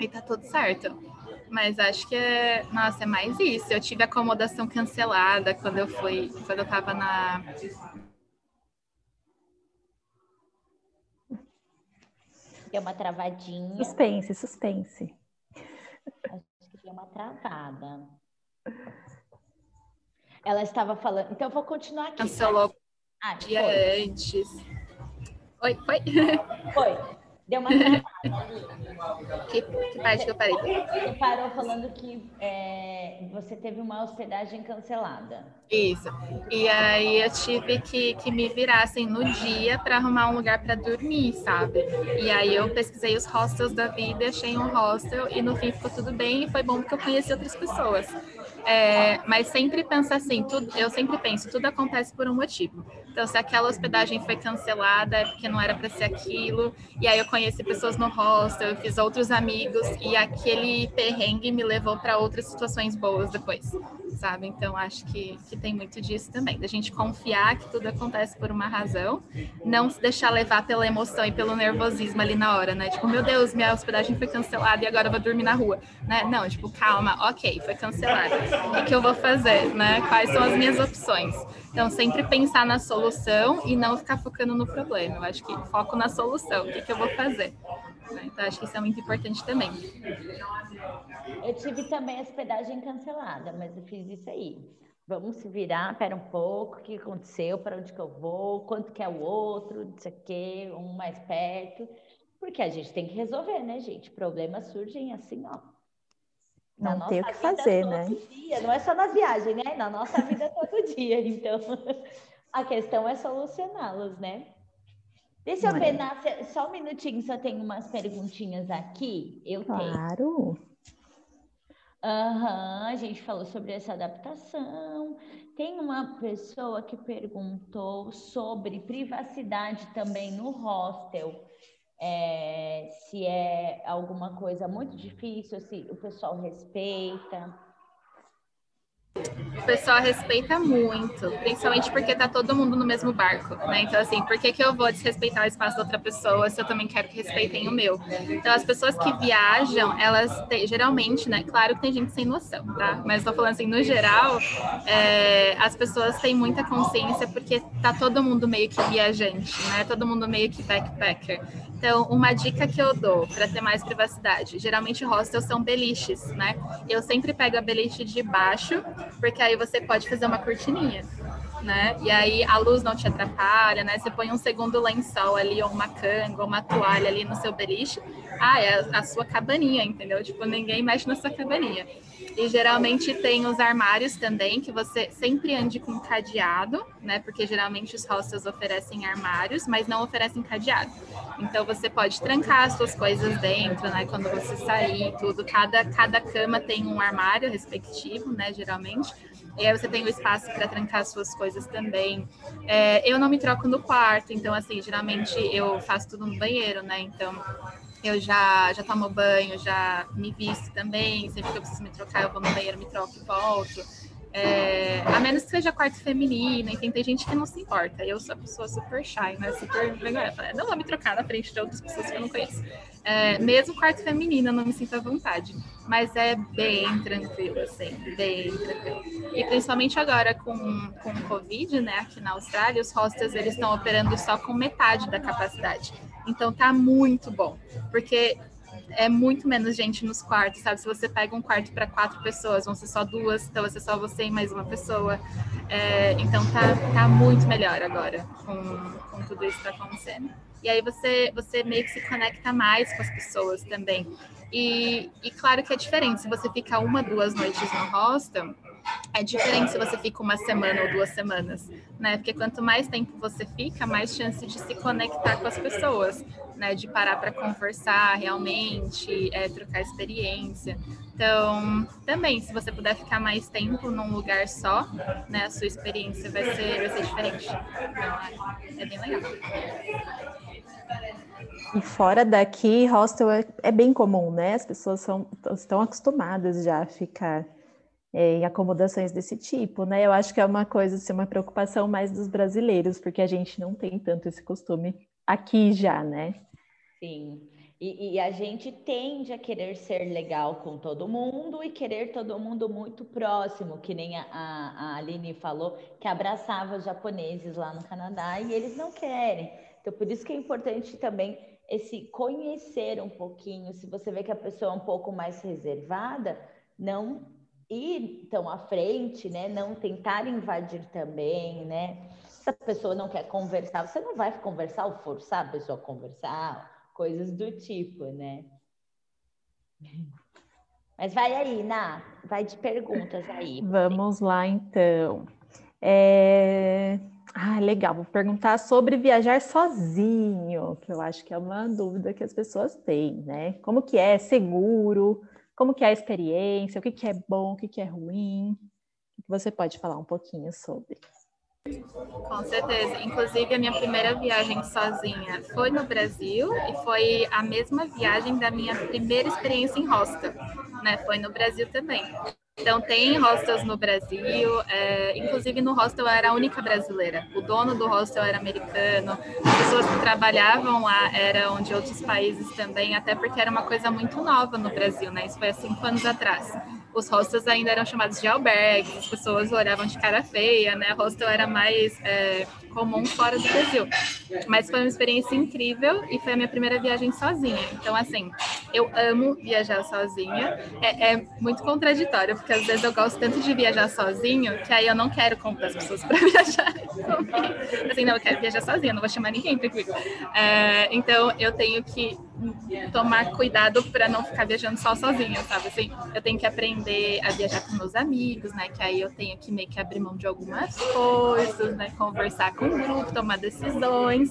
e tá tudo certo. Mas acho que é, nossa, é mais isso. Eu tive acomodação cancelada quando eu fui, quando eu tava na Deu uma travadinha. Suspense, suspense. Acho que deu uma travada. Ela estava falando. Então, eu vou continuar aqui. Cancelou ah, dia antes. Oi, foi? Foi. Deu uma que, que parte que eu parei? Você parou falando que é, você teve uma hospedagem cancelada. Isso. E aí eu tive que, que me virar assim, no dia para arrumar um lugar para dormir, sabe? E aí eu pesquisei os hostels da vida, achei um hostel e no fim ficou tudo bem e foi bom porque eu conheci outras pessoas. É, mas sempre pensa assim, tudo, eu sempre penso, tudo acontece por um motivo. Então, se aquela hospedagem foi cancelada, é porque não era para ser aquilo. E aí eu conheci pessoas no hostel, eu fiz outros amigos e aquele perrengue me levou para outras situações boas depois, sabe? Então, acho que, que tem muito disso também, da gente confiar que tudo acontece por uma razão, não se deixar levar pela emoção e pelo nervosismo ali na hora, né? Tipo, meu Deus, minha hospedagem foi cancelada e agora eu vou dormir na rua, né? Não, tipo, calma, ok, foi cancelada o que, que eu vou fazer, né? Quais são as minhas opções? Então, sempre pensar na solução e não ficar focando no problema. Eu acho que foco na solução, o que, que eu vou fazer. Então, acho que isso é muito importante também. Eu tive também a hospedagem cancelada, mas eu fiz isso aí. Vamos se virar, pera um pouco, o que aconteceu, para onde que eu vou, quanto que é o outro, não sei o quê, um mais perto. Porque a gente tem que resolver, né, gente? Problemas surgem assim, ó, não tem o que fazer, né? Dia. Não é só na viagem, né? Na nossa vida todo dia. Então, a questão é solucioná-los, né? Deixa eu ver, Nácia, só um minutinho, só tem umas perguntinhas aqui. Eu tenho. Claro. Aham, uhum, a gente falou sobre essa adaptação. Tem uma pessoa que perguntou sobre privacidade também no hostel. É, se é alguma coisa muito difícil, se o pessoal respeita. O pessoal respeita muito, principalmente porque tá todo mundo no mesmo barco, né? Então, assim, por que, que eu vou desrespeitar o espaço da outra pessoa se eu também quero que respeitem o meu? Então, as pessoas que viajam, elas geralmente, né? Claro que tem gente sem noção, tá? Mas tô falando assim, no geral, é, as pessoas têm muita consciência porque tá todo mundo meio que viajante, né? Todo mundo meio que backpacker. Então, uma dica que eu dou para ter mais privacidade, geralmente hostels são beliches, né? Eu sempre pego a beliche de baixo, porque aí você pode fazer uma cortininha, né? E aí a luz não te atrapalha, né? Você põe um segundo lençol ali, ou uma canga, ou uma toalha ali no seu beliche. Ah, é a sua cabaninha, entendeu? Tipo, ninguém mexe na sua cabaninha. E geralmente tem os armários também, que você sempre ande com cadeado, né? Porque geralmente os hostels oferecem armários, mas não oferecem cadeado. Então você pode trancar as suas coisas dentro, né? Quando você sair, tudo. Cada, cada cama tem um armário respectivo, né? Geralmente. E aí você tem o espaço para trancar as suas coisas também. É, eu não me troco no quarto, então assim, geralmente eu faço tudo no banheiro, né? Então eu já, já tomo banho, já me visto também. Sempre que eu preciso me trocar, eu vou no banheiro, me troco e volto. É, a menos que seja quarto feminino, enfim, tem gente que não se importa. Eu sou a pessoa super shy, né? Super vergonha. Não vou me trocar na frente de outras pessoas que eu não conheço. É, mesmo quarto feminino, eu não me sinto à vontade. Mas é bem tranquilo, assim, bem tranquilo. E principalmente agora com, com o Covid, né, aqui na Austrália, os hostels eles estão operando só com metade da capacidade. Então tá muito bom, porque é muito menos gente nos quartos, sabe? Se você pega um quarto para quatro pessoas, vão ser só duas, então vai ser só você e mais uma pessoa. É, então tá, tá muito melhor agora com, com tudo isso que tá acontecendo. E aí você, você meio que se conecta mais com as pessoas também. E, e claro que é diferente, se você fica uma, duas noites no hostel, é diferente se você fica uma semana ou duas semanas, né? Porque quanto mais tempo você fica, mais chance de se conectar com as pessoas, né? De parar para conversar realmente, é, trocar experiência. Então, também, se você puder ficar mais tempo num lugar só, né? A sua experiência vai ser, vai ser diferente. Então, é, é bem legal. E fora daqui, hostel é, é, bem comum, né? As pessoas são, estão acostumadas já a ficar é, em acomodações desse tipo, né? Eu acho que é uma coisa, assim, uma preocupação mais dos brasileiros, porque a gente não tem tanto esse costume aqui já, né? Sim. E, e, a gente tende a querer ser legal com todo mundo e querer todo mundo muito próximo, que nem a, a Aline falou, que abraçava os japoneses lá no Canadá e eles não querem. Então, por isso que é importante também esse conhecer um pouquinho. Se você vê que a pessoa é um pouco mais reservada, não ir tão à frente, né? Não tentar invadir também, né? Se a pessoa não quer conversar, você não vai conversar ou forçar a pessoa a conversar, coisas do tipo, né? Mas vai aí, Ná, vai de perguntas aí. Vamos lá, então. É... Ah, legal. Vou perguntar sobre viajar sozinho, que eu acho que é uma dúvida que as pessoas têm, né? Como que é? Seguro? Como que é a experiência? O que, que é bom? O que, que é ruim? Você pode falar um pouquinho sobre? Com certeza. Inclusive, a minha primeira viagem sozinha foi no Brasil e foi a mesma viagem da minha primeira experiência em hostel, né? Foi no Brasil também. Então, tem hostels no Brasil, é, inclusive no hostel eu era a única brasileira. O dono do hostel era americano, as pessoas que trabalhavam lá eram de outros países também, até porque era uma coisa muito nova no Brasil, né? Isso foi há cinco anos atrás. Os hostels ainda eram chamados de albergues, as pessoas olhavam de cara feia, né? Hostel era mais. É, comum fora do Brasil. Mas foi uma experiência incrível e foi a minha primeira viagem sozinha. Então, assim, eu amo viajar sozinha. É, é muito contraditório, porque às vezes eu gosto tanto de viajar sozinho que aí eu não quero convidar as pessoas para viajar. Assim, não, eu quero viajar sozinha, não vou chamar ninguém para comigo. É, então, eu tenho que tomar cuidado para não ficar viajando só sozinha, sabe? Assim, eu tenho que aprender a viajar com meus amigos, né? Que aí eu tenho que meio que abrir mão de algumas coisas, né? Conversar com o grupo, tomar decisões.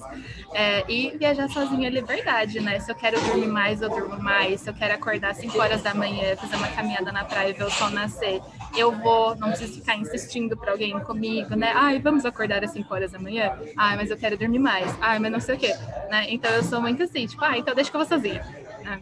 É, e viajar sozinha é liberdade, né? Se eu quero dormir mais, eu durmo mais. Se eu quero acordar às 5 horas da manhã, fazer uma caminhada na praia e ver o sol nascer, eu vou, não preciso ficar insistindo para alguém comigo, né? Ai, vamos acordar às 5 horas da manhã? Ai, mas eu quero dormir mais. Ai, mas não sei o quê, né? Então eu sou muito assim, tipo, ah, então deixa vou sozinha. Né?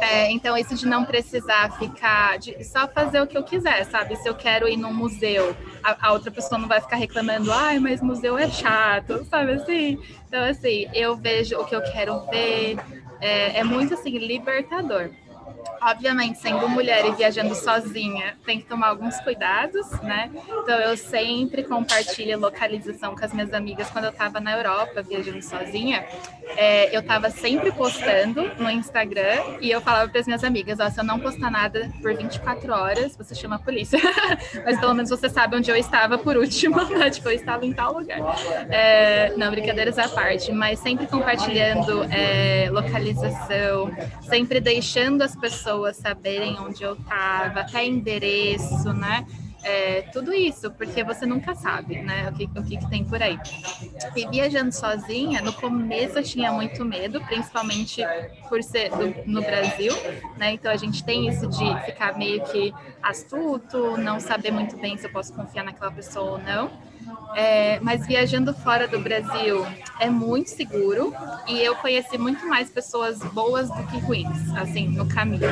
É, então, isso de não precisar ficar, de só fazer o que eu quiser, sabe? Se eu quero ir num museu, a, a outra pessoa não vai ficar reclamando, ai, mas museu é chato, sabe assim? Então, assim, eu vejo o que eu quero ver, é, é muito assim, libertador. Obviamente, sendo mulher e viajando sozinha, tem que tomar alguns cuidados, né? Então, eu sempre compartilho localização com as minhas amigas quando eu estava na Europa viajando sozinha. É, eu estava sempre postando no Instagram e eu falava para as minhas amigas: ó, se eu não postar nada por 24 horas, você chama a polícia. Mas pelo menos você sabe onde eu estava por último, né? Tipo, eu estava em tal lugar. É, não, brincadeiras à parte, mas sempre compartilhando é, localização, sempre deixando as pessoas pessoas saberem onde eu estava, até endereço, né? É, tudo isso, porque você nunca sabe, né, o que, o que, que, tem por aí. E viajando sozinha, no começo eu tinha muito medo, principalmente por ser do, no Brasil, né, então a gente tem isso de ficar meio que astuto, não saber muito bem se eu posso confiar naquela pessoa ou não. É, mas viajando fora do Brasil é muito seguro e eu conheci muito mais pessoas boas do que ruins, assim, no caminho.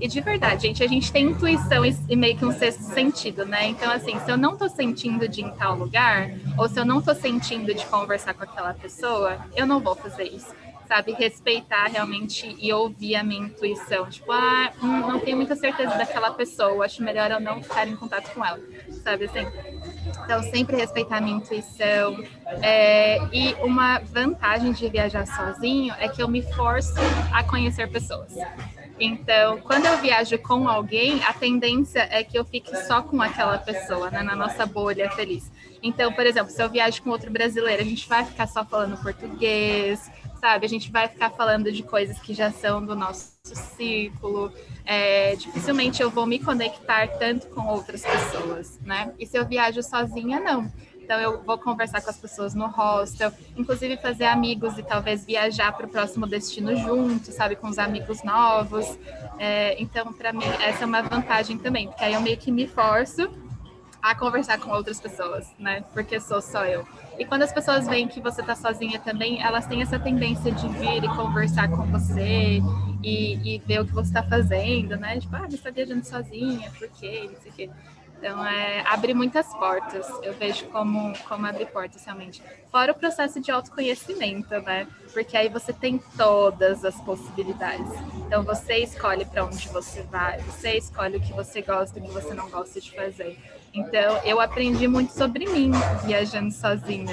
E de verdade, gente, a gente tem intuição e meio que um sexto sentido, né? Então, assim, se eu não tô sentindo de ir em tal lugar, ou se eu não tô sentindo de conversar com aquela pessoa, eu não vou fazer isso sabe? Respeitar realmente e ouvir a minha intuição. Tipo, ah, hum, não tenho muita certeza daquela pessoa, acho melhor eu não ficar em contato com ela, sabe assim? Então, sempre respeitar a minha intuição. É, e uma vantagem de viajar sozinho é que eu me forço a conhecer pessoas. Então, quando eu viajo com alguém, a tendência é que eu fique só com aquela pessoa, né, na nossa bolha feliz. Então, por exemplo, se eu viajo com outro brasileiro, a gente vai ficar só falando português, sabe? A gente vai ficar falando de coisas que já são do nosso círculo. É, dificilmente eu vou me conectar tanto com outras pessoas, né? E se eu viajo sozinha, não. Então eu vou conversar com as pessoas no hostel, inclusive fazer amigos e talvez viajar para o próximo destino junto, sabe, com os amigos novos. É, então, para mim, essa é uma vantagem também, porque aí eu meio que me forço a conversar com outras pessoas, né? Porque sou só eu. E quando as pessoas veem que você tá sozinha também, elas têm essa tendência de vir e conversar com você e, e ver o que você está fazendo, né? Tipo, ah, você está viajando sozinha, por quê? Não sei o quê. Então, é, abre muitas portas. Eu vejo como, como abre portas, realmente. Fora o processo de autoconhecimento, né? Porque aí você tem todas as possibilidades. Então, você escolhe para onde você vai, você escolhe o que você gosta e o que você não gosta de fazer. Então, eu aprendi muito sobre mim viajando sozinha,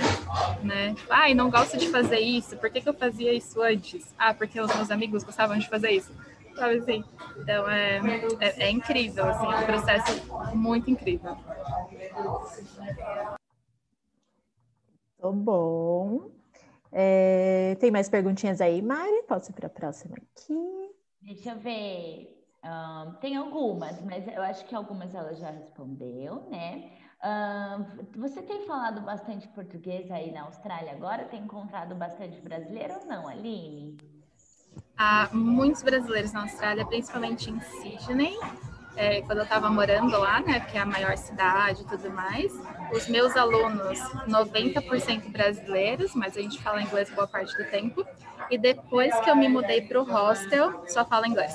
né? Ai, ah, não gosto de fazer isso, por que, que eu fazia isso antes? Ah, porque os meus amigos gostavam de fazer isso. Sabe assim? Então, é, é, é incrível, assim, é um processo muito incrível. Tô bom. É, tem mais perguntinhas aí, Mari? Posso ir para a próxima aqui? Deixa eu ver. Um, tem algumas, mas eu acho que algumas ela já respondeu, né? Um, você tem falado bastante português aí na Austrália agora? Tem encontrado bastante brasileiro ou não, Aline? Há muitos brasileiros na Austrália, principalmente em Sydney. É, quando eu estava morando lá, né, que é a maior cidade e tudo mais, os meus alunos, 90% brasileiros, mas a gente fala inglês boa parte do tempo, e depois que eu me mudei para o hostel, só falo inglês.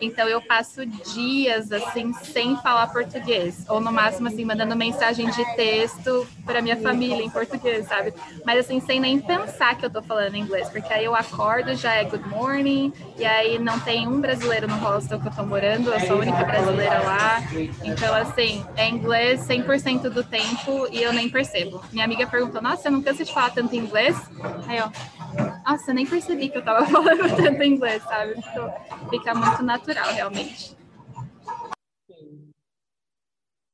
Então eu passo dias assim sem falar português, ou no máximo assim mandando mensagem de texto para minha família em português, sabe? Mas assim sem nem pensar que eu tô falando inglês, porque aí eu acordo já é good morning, e aí não tem um brasileiro no hostel que eu tô morando, eu sou a única brasileira lá. Então assim, é inglês 100% do tempo e eu nem percebo. Minha amiga perguntou: "Nossa, você não cansa de falar tanto inglês?" Aí eu nossa, eu nem percebi que eu tava falando tanto inglês, sabe? Então, fica muito natural, realmente.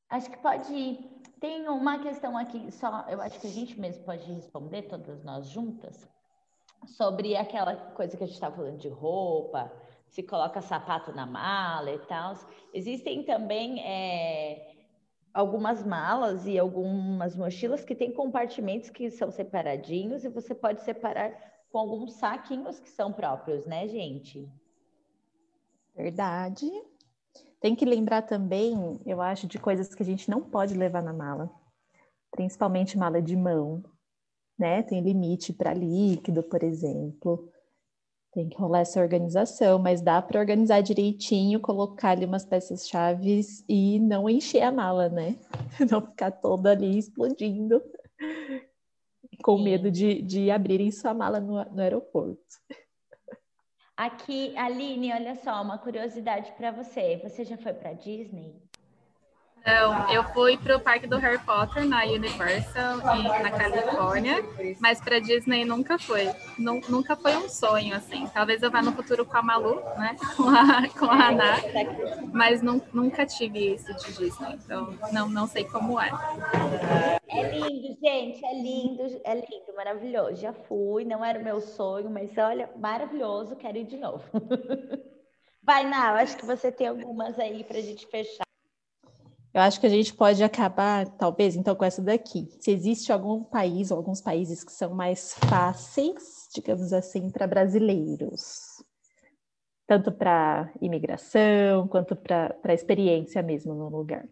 Acho que pode ir. Tem uma questão aqui, só eu acho que a gente mesmo pode responder, todas nós juntas. sobre aquela coisa que a gente estava falando de roupa, se coloca sapato na mala e tal. Existem também é, algumas malas e algumas mochilas que têm compartimentos que são separadinhos e você pode separar com alguns saquinhos que são próprios, né, gente? Verdade. Tem que lembrar também, eu acho, de coisas que a gente não pode levar na mala, principalmente mala de mão, né? Tem limite para líquido, por exemplo. Tem que rolar essa organização, mas dá para organizar direitinho, colocar ali umas peças chaves e não encher a mala, né? Não ficar toda ali explodindo, com medo de, de abrirem sua mala no, no aeroporto. Aqui, Aline, olha só, uma curiosidade para você. Você já foi para Disney? Não, eu fui para o parque do Harry Potter na Universal na Califórnia, mas para Disney nunca foi. Nunca foi um sonho assim. Talvez eu vá no futuro com a Malu, né? Com a, com a Ana, mas nunca tive isso de Disney, então não, não sei como é. É lindo, gente, é lindo, é lindo, maravilhoso. Já fui, não era o meu sonho, mas olha, maravilhoso, quero ir de novo. Vai, Ná, acho que você tem algumas aí para a gente fechar. Eu acho que a gente pode acabar, talvez, então, com essa daqui. Se existe algum país ou alguns países que são mais fáceis, digamos assim, para brasileiros, tanto para imigração quanto para experiência mesmo no lugar.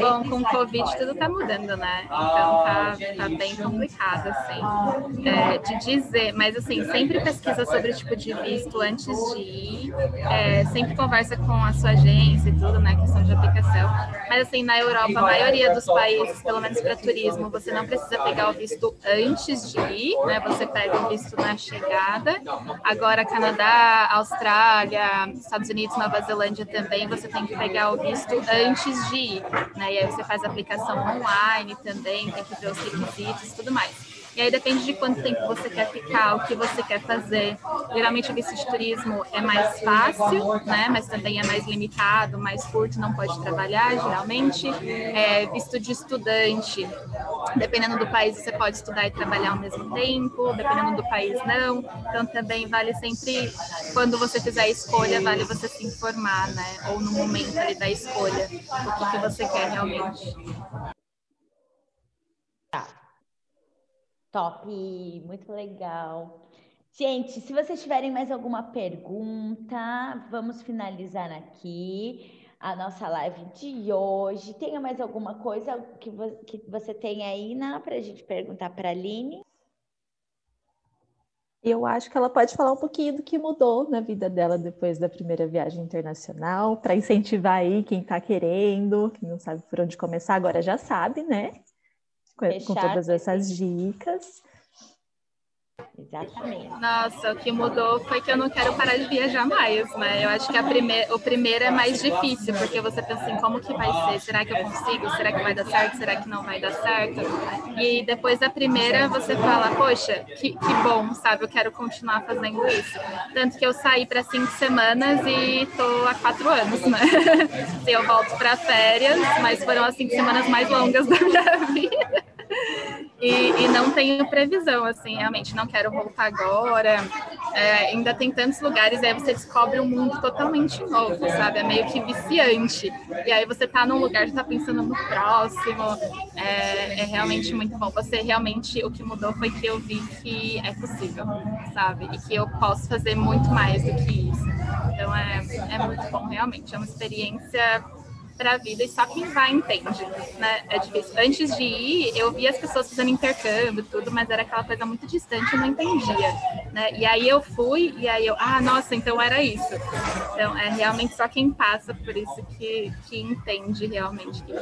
Bom, com o Covid tudo tá mudando, né? Então tá, tá bem complicado, assim, é, de dizer. Mas, assim, sempre pesquisa sobre o tipo de visto antes de ir. É, sempre conversa com a sua agência e tudo, né? Questão de aplicação. Mas, assim, na Europa, a maioria dos países, pelo menos para turismo, você não precisa pegar o visto antes de ir, né? Você pega o visto na chegada. Agora, Canadá, Austrália, Estados Unidos, Nova Zelândia também, você tem que pegar o visto antes de ir, né? E aí você faz a aplicação online também, tem que ver os requisitos e tudo mais. E aí depende de quanto tempo você quer ficar, o que você quer fazer. Geralmente o visto de turismo é mais fácil, né? Mas também é mais limitado, mais curto, não pode trabalhar geralmente. É, visto de estudante, dependendo do país você pode estudar e trabalhar ao mesmo tempo, dependendo do país não. Então também vale sempre, quando você fizer a escolha, vale você se informar, né? Ou no momento ali da escolha, o que, que você quer realmente. Top, muito legal. Gente, se vocês tiverem mais alguma pergunta, vamos finalizar aqui a nossa live de hoje. Tenha mais alguma coisa que, vo que você tem aí, para a gente perguntar para a Aline? Eu acho que ela pode falar um pouquinho do que mudou na vida dela depois da primeira viagem internacional, para incentivar aí quem está querendo, quem não sabe por onde começar, agora já sabe, né? Com, com todas essas dicas. Exatamente. Nossa, o que mudou foi que eu não quero parar de viajar mais, né? Eu acho que a o primeiro é mais difícil, porque você pensa assim, como que vai ser? Será que eu consigo? Será que vai dar certo? Será que não vai dar certo? E depois da primeira você fala, poxa, que, que bom, sabe? Eu quero continuar fazendo isso. Tanto que eu saí para cinco semanas e tô há quatro anos, né? eu volto para férias, mas foram as cinco semanas mais longas da minha vida. E, e, não tenho previsão, assim, realmente, não quero voltar agora. É, ainda tem tantos lugares, aí você descobre um mundo totalmente novo, sabe? É meio que viciante. E aí você tá num lugar, já tá pensando no próximo. É, é realmente muito bom. Você realmente, o que mudou foi que eu vi que é possível, sabe? E que eu posso fazer muito mais do que isso. Então é, é muito bom, realmente. É uma experiência para a vida e só quem vai entende, né? É difícil. Antes de ir, eu via as pessoas fazendo intercâmbio tudo, mas era aquela coisa muito distante, eu não entendia, né? E aí eu fui e aí eu, ah, nossa, então era isso. Então é realmente só quem passa por isso que, que entende realmente que é.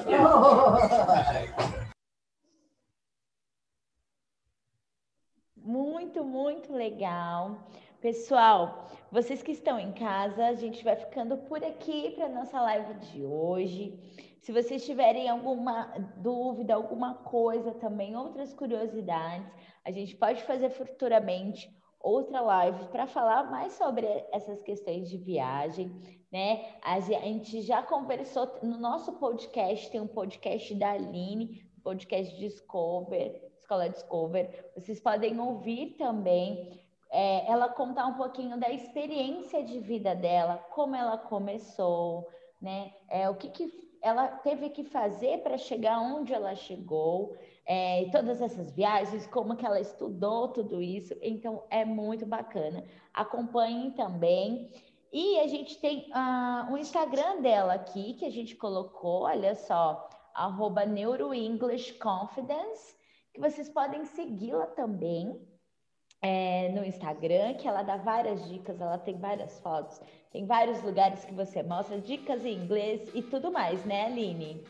Muito, muito legal. Pessoal, vocês que estão em casa, a gente vai ficando por aqui para nossa live de hoje. Se vocês tiverem alguma dúvida, alguma coisa também, outras curiosidades, a gente pode fazer futuramente outra live para falar mais sobre essas questões de viagem, né? A gente já conversou no nosso podcast, tem um podcast da Aline, podcast Discover, Escola Discover. Vocês podem ouvir também é, ela contar um pouquinho da experiência de vida dela, como ela começou, né? É, o que, que ela teve que fazer para chegar onde ela chegou, é, todas essas viagens, como que ela estudou tudo isso. Então, é muito bacana. Acompanhem também. E a gente tem uh, o Instagram dela aqui, que a gente colocou, olha só, arroba NeuroEnglishConfidence, que vocês podem segui-la também é, no Instagram, que ela dá várias dicas, ela tem várias fotos, tem vários lugares que você mostra, dicas em inglês e tudo mais, né, Aline?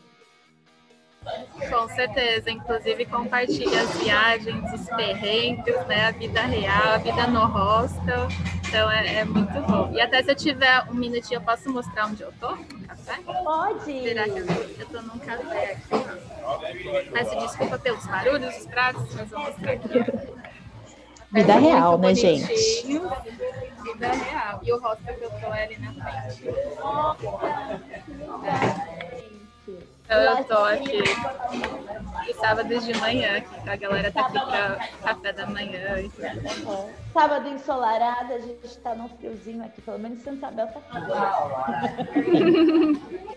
Com certeza, inclusive compartilha as viagens, os perrengues, né, a vida real, a vida no hostel, então é, é, muito bom. E até se eu tiver um minutinho, eu posso mostrar onde eu tô no café? Pode! Será que eu, eu tô num café aqui? Peço desculpa pelos barulhos, os pratos, mas eu vou mostrar aqui. Vida é real, né, gente? Vida real. E o hostel que eu tô é ali na frente. Então eu tô aqui e sábado de manhã, que a galera tá aqui pra café da manhã e tudo. Sábado ensolarado, a gente tá num friozinho aqui, pelo menos Santa Isabel tá aqui.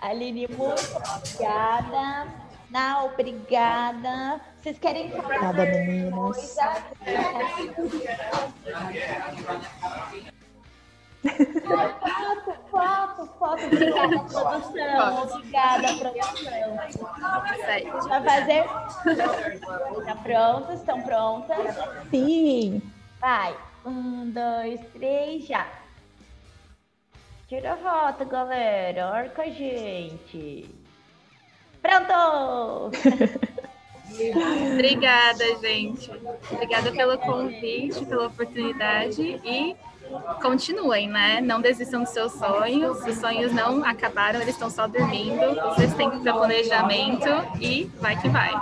Aline, muito obrigada. Não, obrigada. Vocês querem falar? Obrigada, meninas. Foto, foto, foto. Obrigada, produção. Obrigada, produção. Vai fazer? Tá pronto? Estão prontas? Sim. Vai. Um, dois, três, já. Tira a foto, galera. Olha com a gente. Pronto! Obrigada, gente. Obrigada pelo convite, pela oportunidade e continuem, né? Não desistam dos seus sonhos. Os sonhos não acabaram, eles estão só dormindo. Vocês têm que ter planejamento e vai que vai.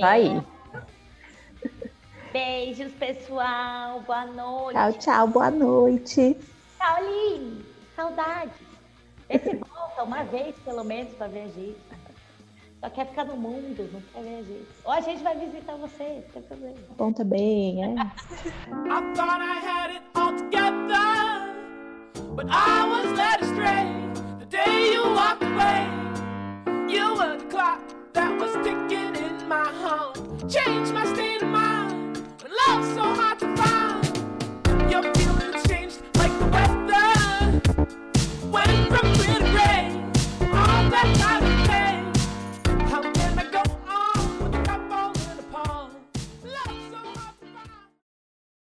Vai. Beijos, pessoal. Boa noite. Tchau, tchau. Boa noite. Tchau, Aline. Saudades. Esse volta uma vez, pelo menos, para ver a gente. Só quer ficar no mundo, não quer ver a gente. Ou a gente vai visitar você, não tem problema. Bom também, é. I thought I had it all together, but I was led astray the day you walked away. You were the clock that was ticking in my heart. Change my state of mind, but love's so hard to find. Your feelings changed like the weather, went from gray to gray. All that time.